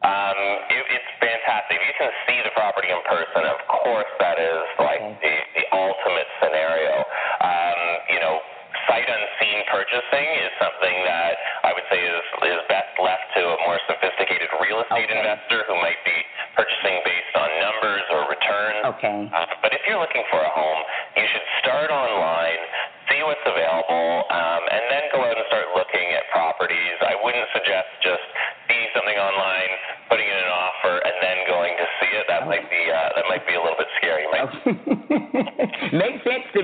Um, it, it's fantastic. If you can see the property in person, of course, that is like Okay. the, the ultimate scenario. Um, you know, sight unseen purchasing is something that I would say is, is best left to a more sophisticated real estate Okay. investor who might be purchasing based on numbers or returns. Okay. Uh, but if you're looking for a home, you should start online, see what's available, um, and then go out and start looking at properties. I wouldn't suggest just seeing something online,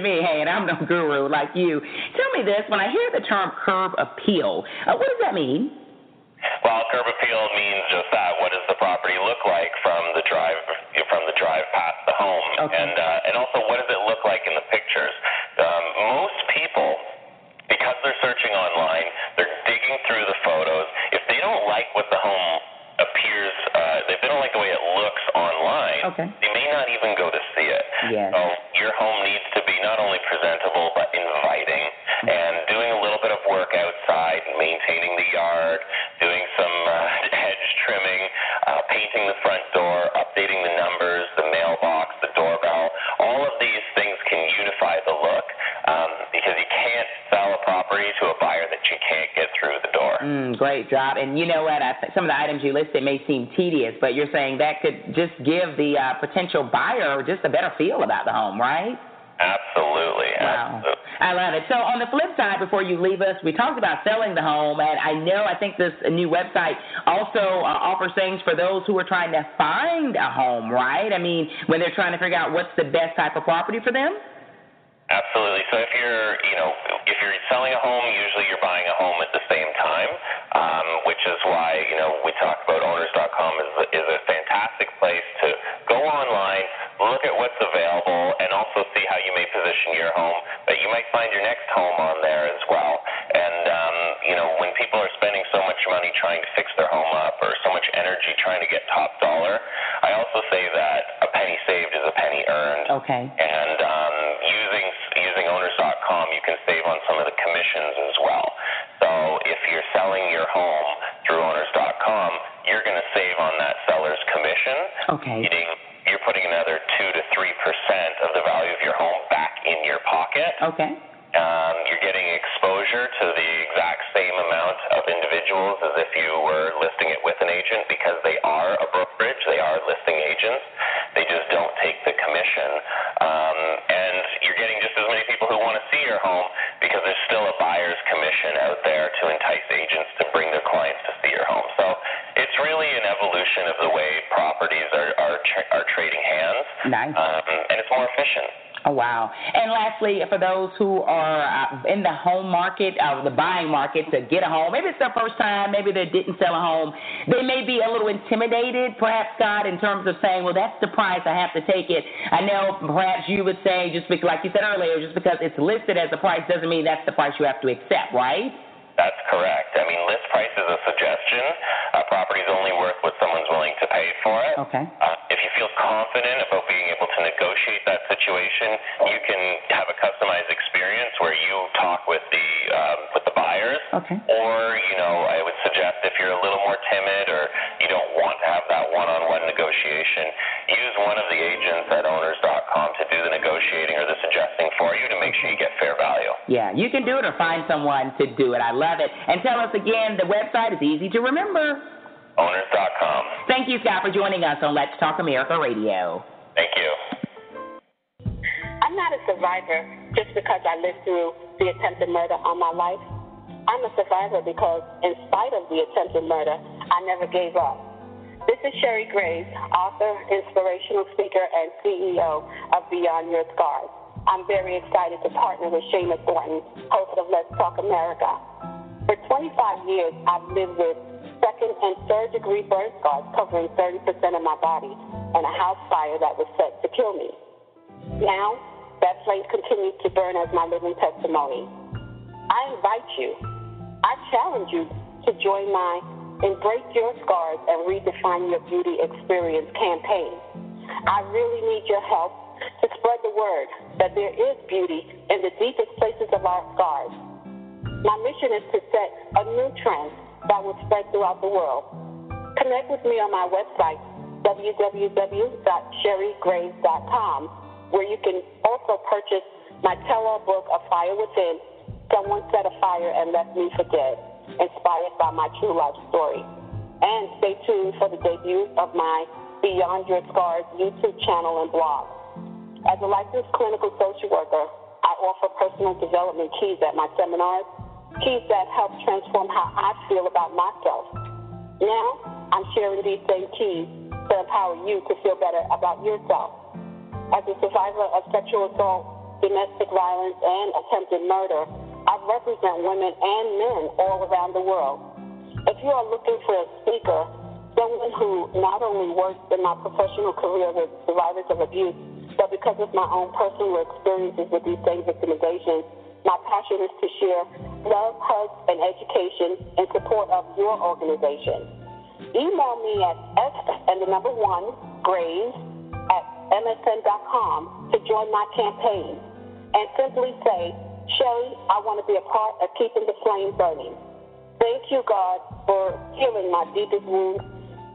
me. Hey, and I'm no guru like you. Tell me this: when I hear the term curb appeal, uh, what does that mean? Well, curb appeal means just that. And you know what? I th- some of the items you listed may seem tedious, but you're saying that could just give the uh, potential buyer just a better feel about the home, right? Absolutely. Wow. Absolutely. I love it. So on the flip side, before you leave us, we talked about selling the home, and I know I think this new website also uh, offers things for those who are trying to find a home, right? I mean, when they're trying to figure out what's the best type of property for them. Absolutely. So if you're, you know, if you're selling a home, usually you're buying a home at the same time, is why, you know, we talk about owners.com is, is a fantastic place to go online, look at what's available, and also see how you may position your home. But you might find your next home on there as well. And, um, you know, when people are spending so much money trying to fix their home up or so much energy trying to get top dollar, I also say that a penny saved is a penny earned. Okay. And um, using using owners.com, you can save on some of the commissions as well. So if you're selling your home Okay. Um, you're getting exposure to the exact same amount of individuals as if you were listing it with an agent because lastly, for those who are uh, in the home market, uh, the buying market to get a home, maybe it's their first time, maybe they didn't sell a home, they may be a little intimidated, perhaps, Scott, in terms of saying, well, that's the price, I have to take it. I know perhaps you would say, just because, like you said earlier, just because it's listed as a price doesn't mean that's the price you have to accept, right? That's correct. I mean, list price is a suggestion. A property is only worth what someone's willing to pay for it. Okay. Uh, feel confident about being able to negotiate that situation, you can have a customized experience where you talk with the um, with the buyers. Okay. Or you know, I would suggest if you're a little more timid or you don't want to have that one-on-one negotiation, use one of the agents at owners.com to do the negotiating or the suggesting for you to make sure you get fair value. Yeah, you can do it or find someone to do it. I love it. And tell us again, the website is easy to remember. Owners.com. Thank you, Scott, for joining us on Let's Talk America Radio. Thank you. I'm not a survivor just because I lived through the attempted murder on my life. I'm a survivor because, in spite of the attempted murder, I never gave up. This is Sherry Graves, author, inspirational speaker, and CEO of Beyond Your Scars. I'm very excited to partner with Shana Thornton, host of Let's Talk America. For 25 years, I've lived with second and third degree burn scars covering 30% of my body and a house fire that was set to kill me. Now, that flame continues to burn as my living testimony. I invite you, I challenge you to join my Embrace Your Scars and Redefine Your Beauty Experience campaign. I really need your help to spread the word that there is beauty in the deepest places of our scars. My mission is to set a new trend that will spread throughout the world. Connect with me on my website, www.sherrygraves.com, where you can also purchase my tell-all book, A Fire Within, Someone Set a Fire and Left Me for Dead, inspired by my true life story. And stay tuned for the debut of my Beyond Your Scars YouTube channel and blog. As a licensed clinical social worker, I offer personal development keys at my seminars, keys that help transform how I feel about myself. Now, I'm sharing these same keys to empower you to feel better about yourself. As a survivor of sexual assault, domestic violence, and attempted murder, I represent women and men all around the world. If you are looking for a speaker, someone who not only works in my professional career with survivors of abuse, but because of my own personal experiences with these same victimizations, my passion is to share love, hugs, and education in support of your organization. Email me at s and the number one graves at msn.com to join my campaign and simply say, Sherry, I want to be a part of keeping the flame burning. Thank you, God, for healing my deepest wounds,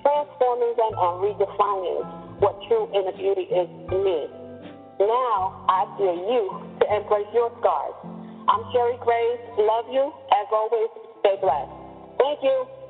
transforming them, and redefining what true inner beauty is to me. Now I dare you to embrace your scars. I'm Sherry Graves. Love you. As always, stay blessed. Thank you.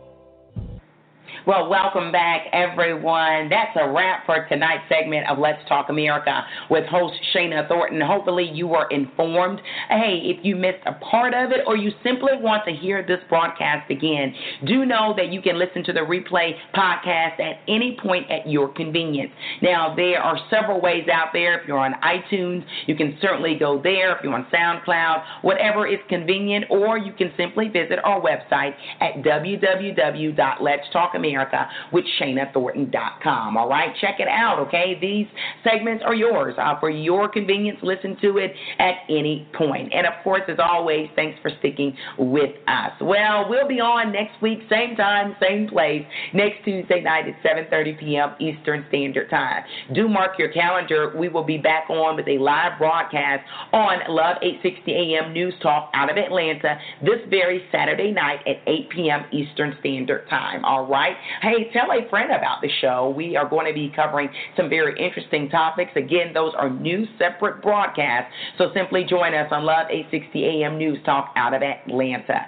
Well, welcome back, everyone. That's a wrap for tonight's segment of Let's Talk America with host Shana Thornton. Hopefully, you were informed. Hey, if you missed a part of it or you simply want to hear this broadcast again, do know that you can listen to the replay podcast at any point at your convenience. Now, there are several ways out there. If you're on iTunes, you can certainly go there. If you're on SoundCloud, whatever is convenient, or you can simply visit our website at www.letstalkamerica America with ShanaThornton.com. All right, check it out, okay? These segments are yours uh, for your convenience. Listen to it at any point. And of course, as always, thanks for sticking with us. Well, we'll be on next week, same time, same place, next Tuesday night at 7:30 p.m. Eastern Standard Time. Do mark your calendar. We will be back on with a live broadcast on Love 860 AM News Talk out of Atlanta this very Saturday night at 8 p.m. Eastern Standard Time. All right. Hey, tell a friend about the show. We are going to be covering some very interesting topics. Again, those are new separate broadcasts. So simply join us on Love 860 AM News Talk out of Atlanta.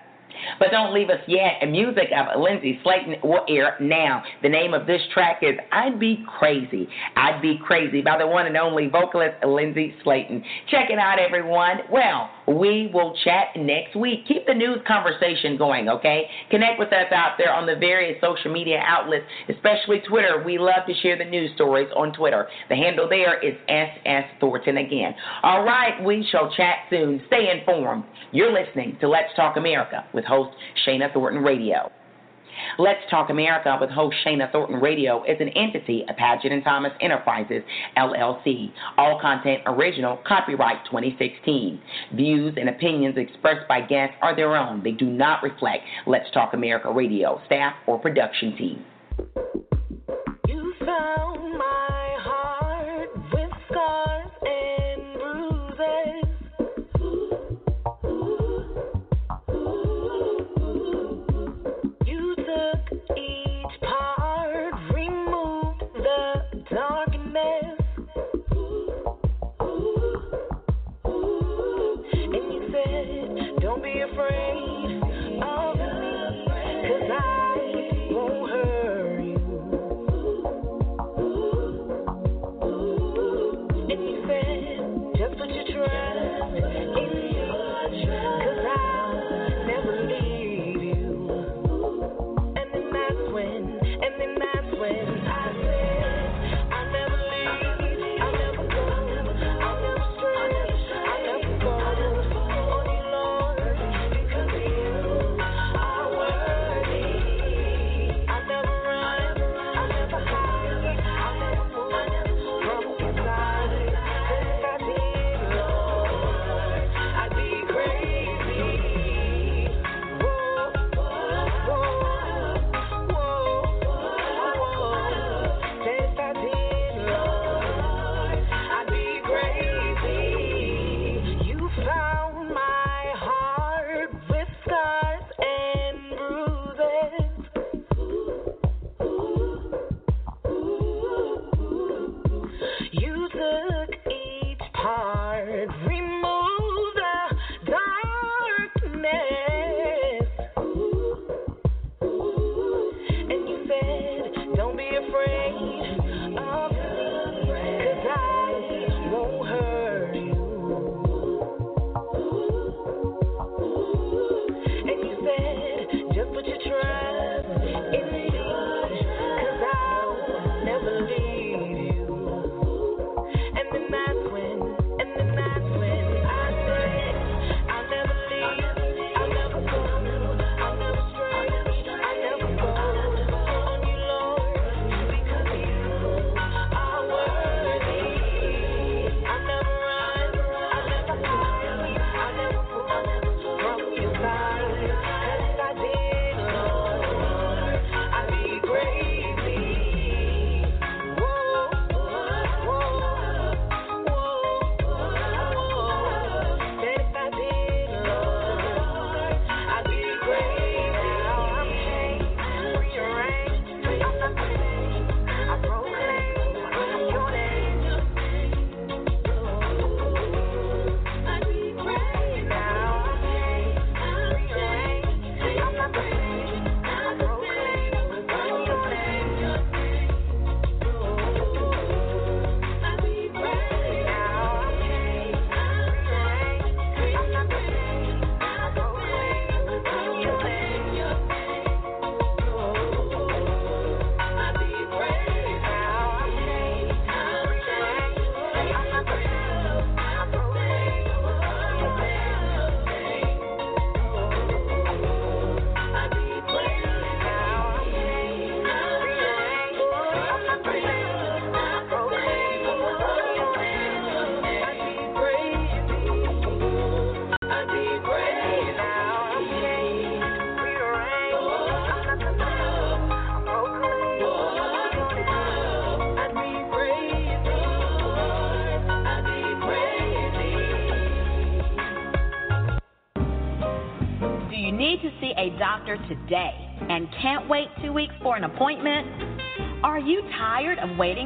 But don't leave us yet. The music of Lindsay Slayton will air now. The name of this track is I'd Be Crazy. I'd Be Crazy by the one and only vocalist Lindsay Slayton. Check it out, everyone. Well, we will chat next week. Keep the news conversation going, okay? Connect with us out there on the various social media outlets, especially Twitter. We love to share the news stories on Twitter. The handle there is SS Thornton again. All right, we shall chat soon. Stay informed. You're listening to Let's Talk America with host Shana Thornton Radio. Let's Talk America with host Shana Thornton Radio is an entity of Paget and Thomas Enterprises, LLC. All content original, copyright 2016. Views and opinions expressed by guests are their own. They do not reflect Let's Talk America Radio staff or production team. You found my "Don't be afraid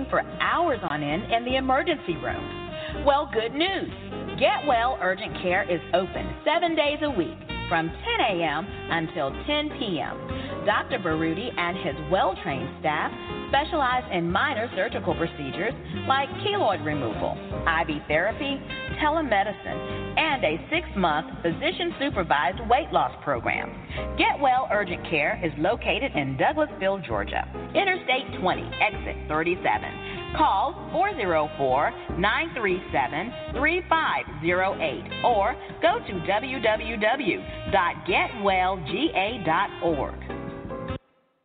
for hours on end in the emergency room? Well, good news. Get Well Urgent Care is open seven days a week from 10 a.m. until 10 p.m. Dr. Baruti and his well trained staff specialize in minor surgical procedures like keloid removal, IV therapy, telemedicine, and a six month physician supervised weight loss program. Get Well Urgent Care is located in Douglasville, Georgia, Interstate 20, exit 37. Call 404 937 3508 or go to www.getwellga.org.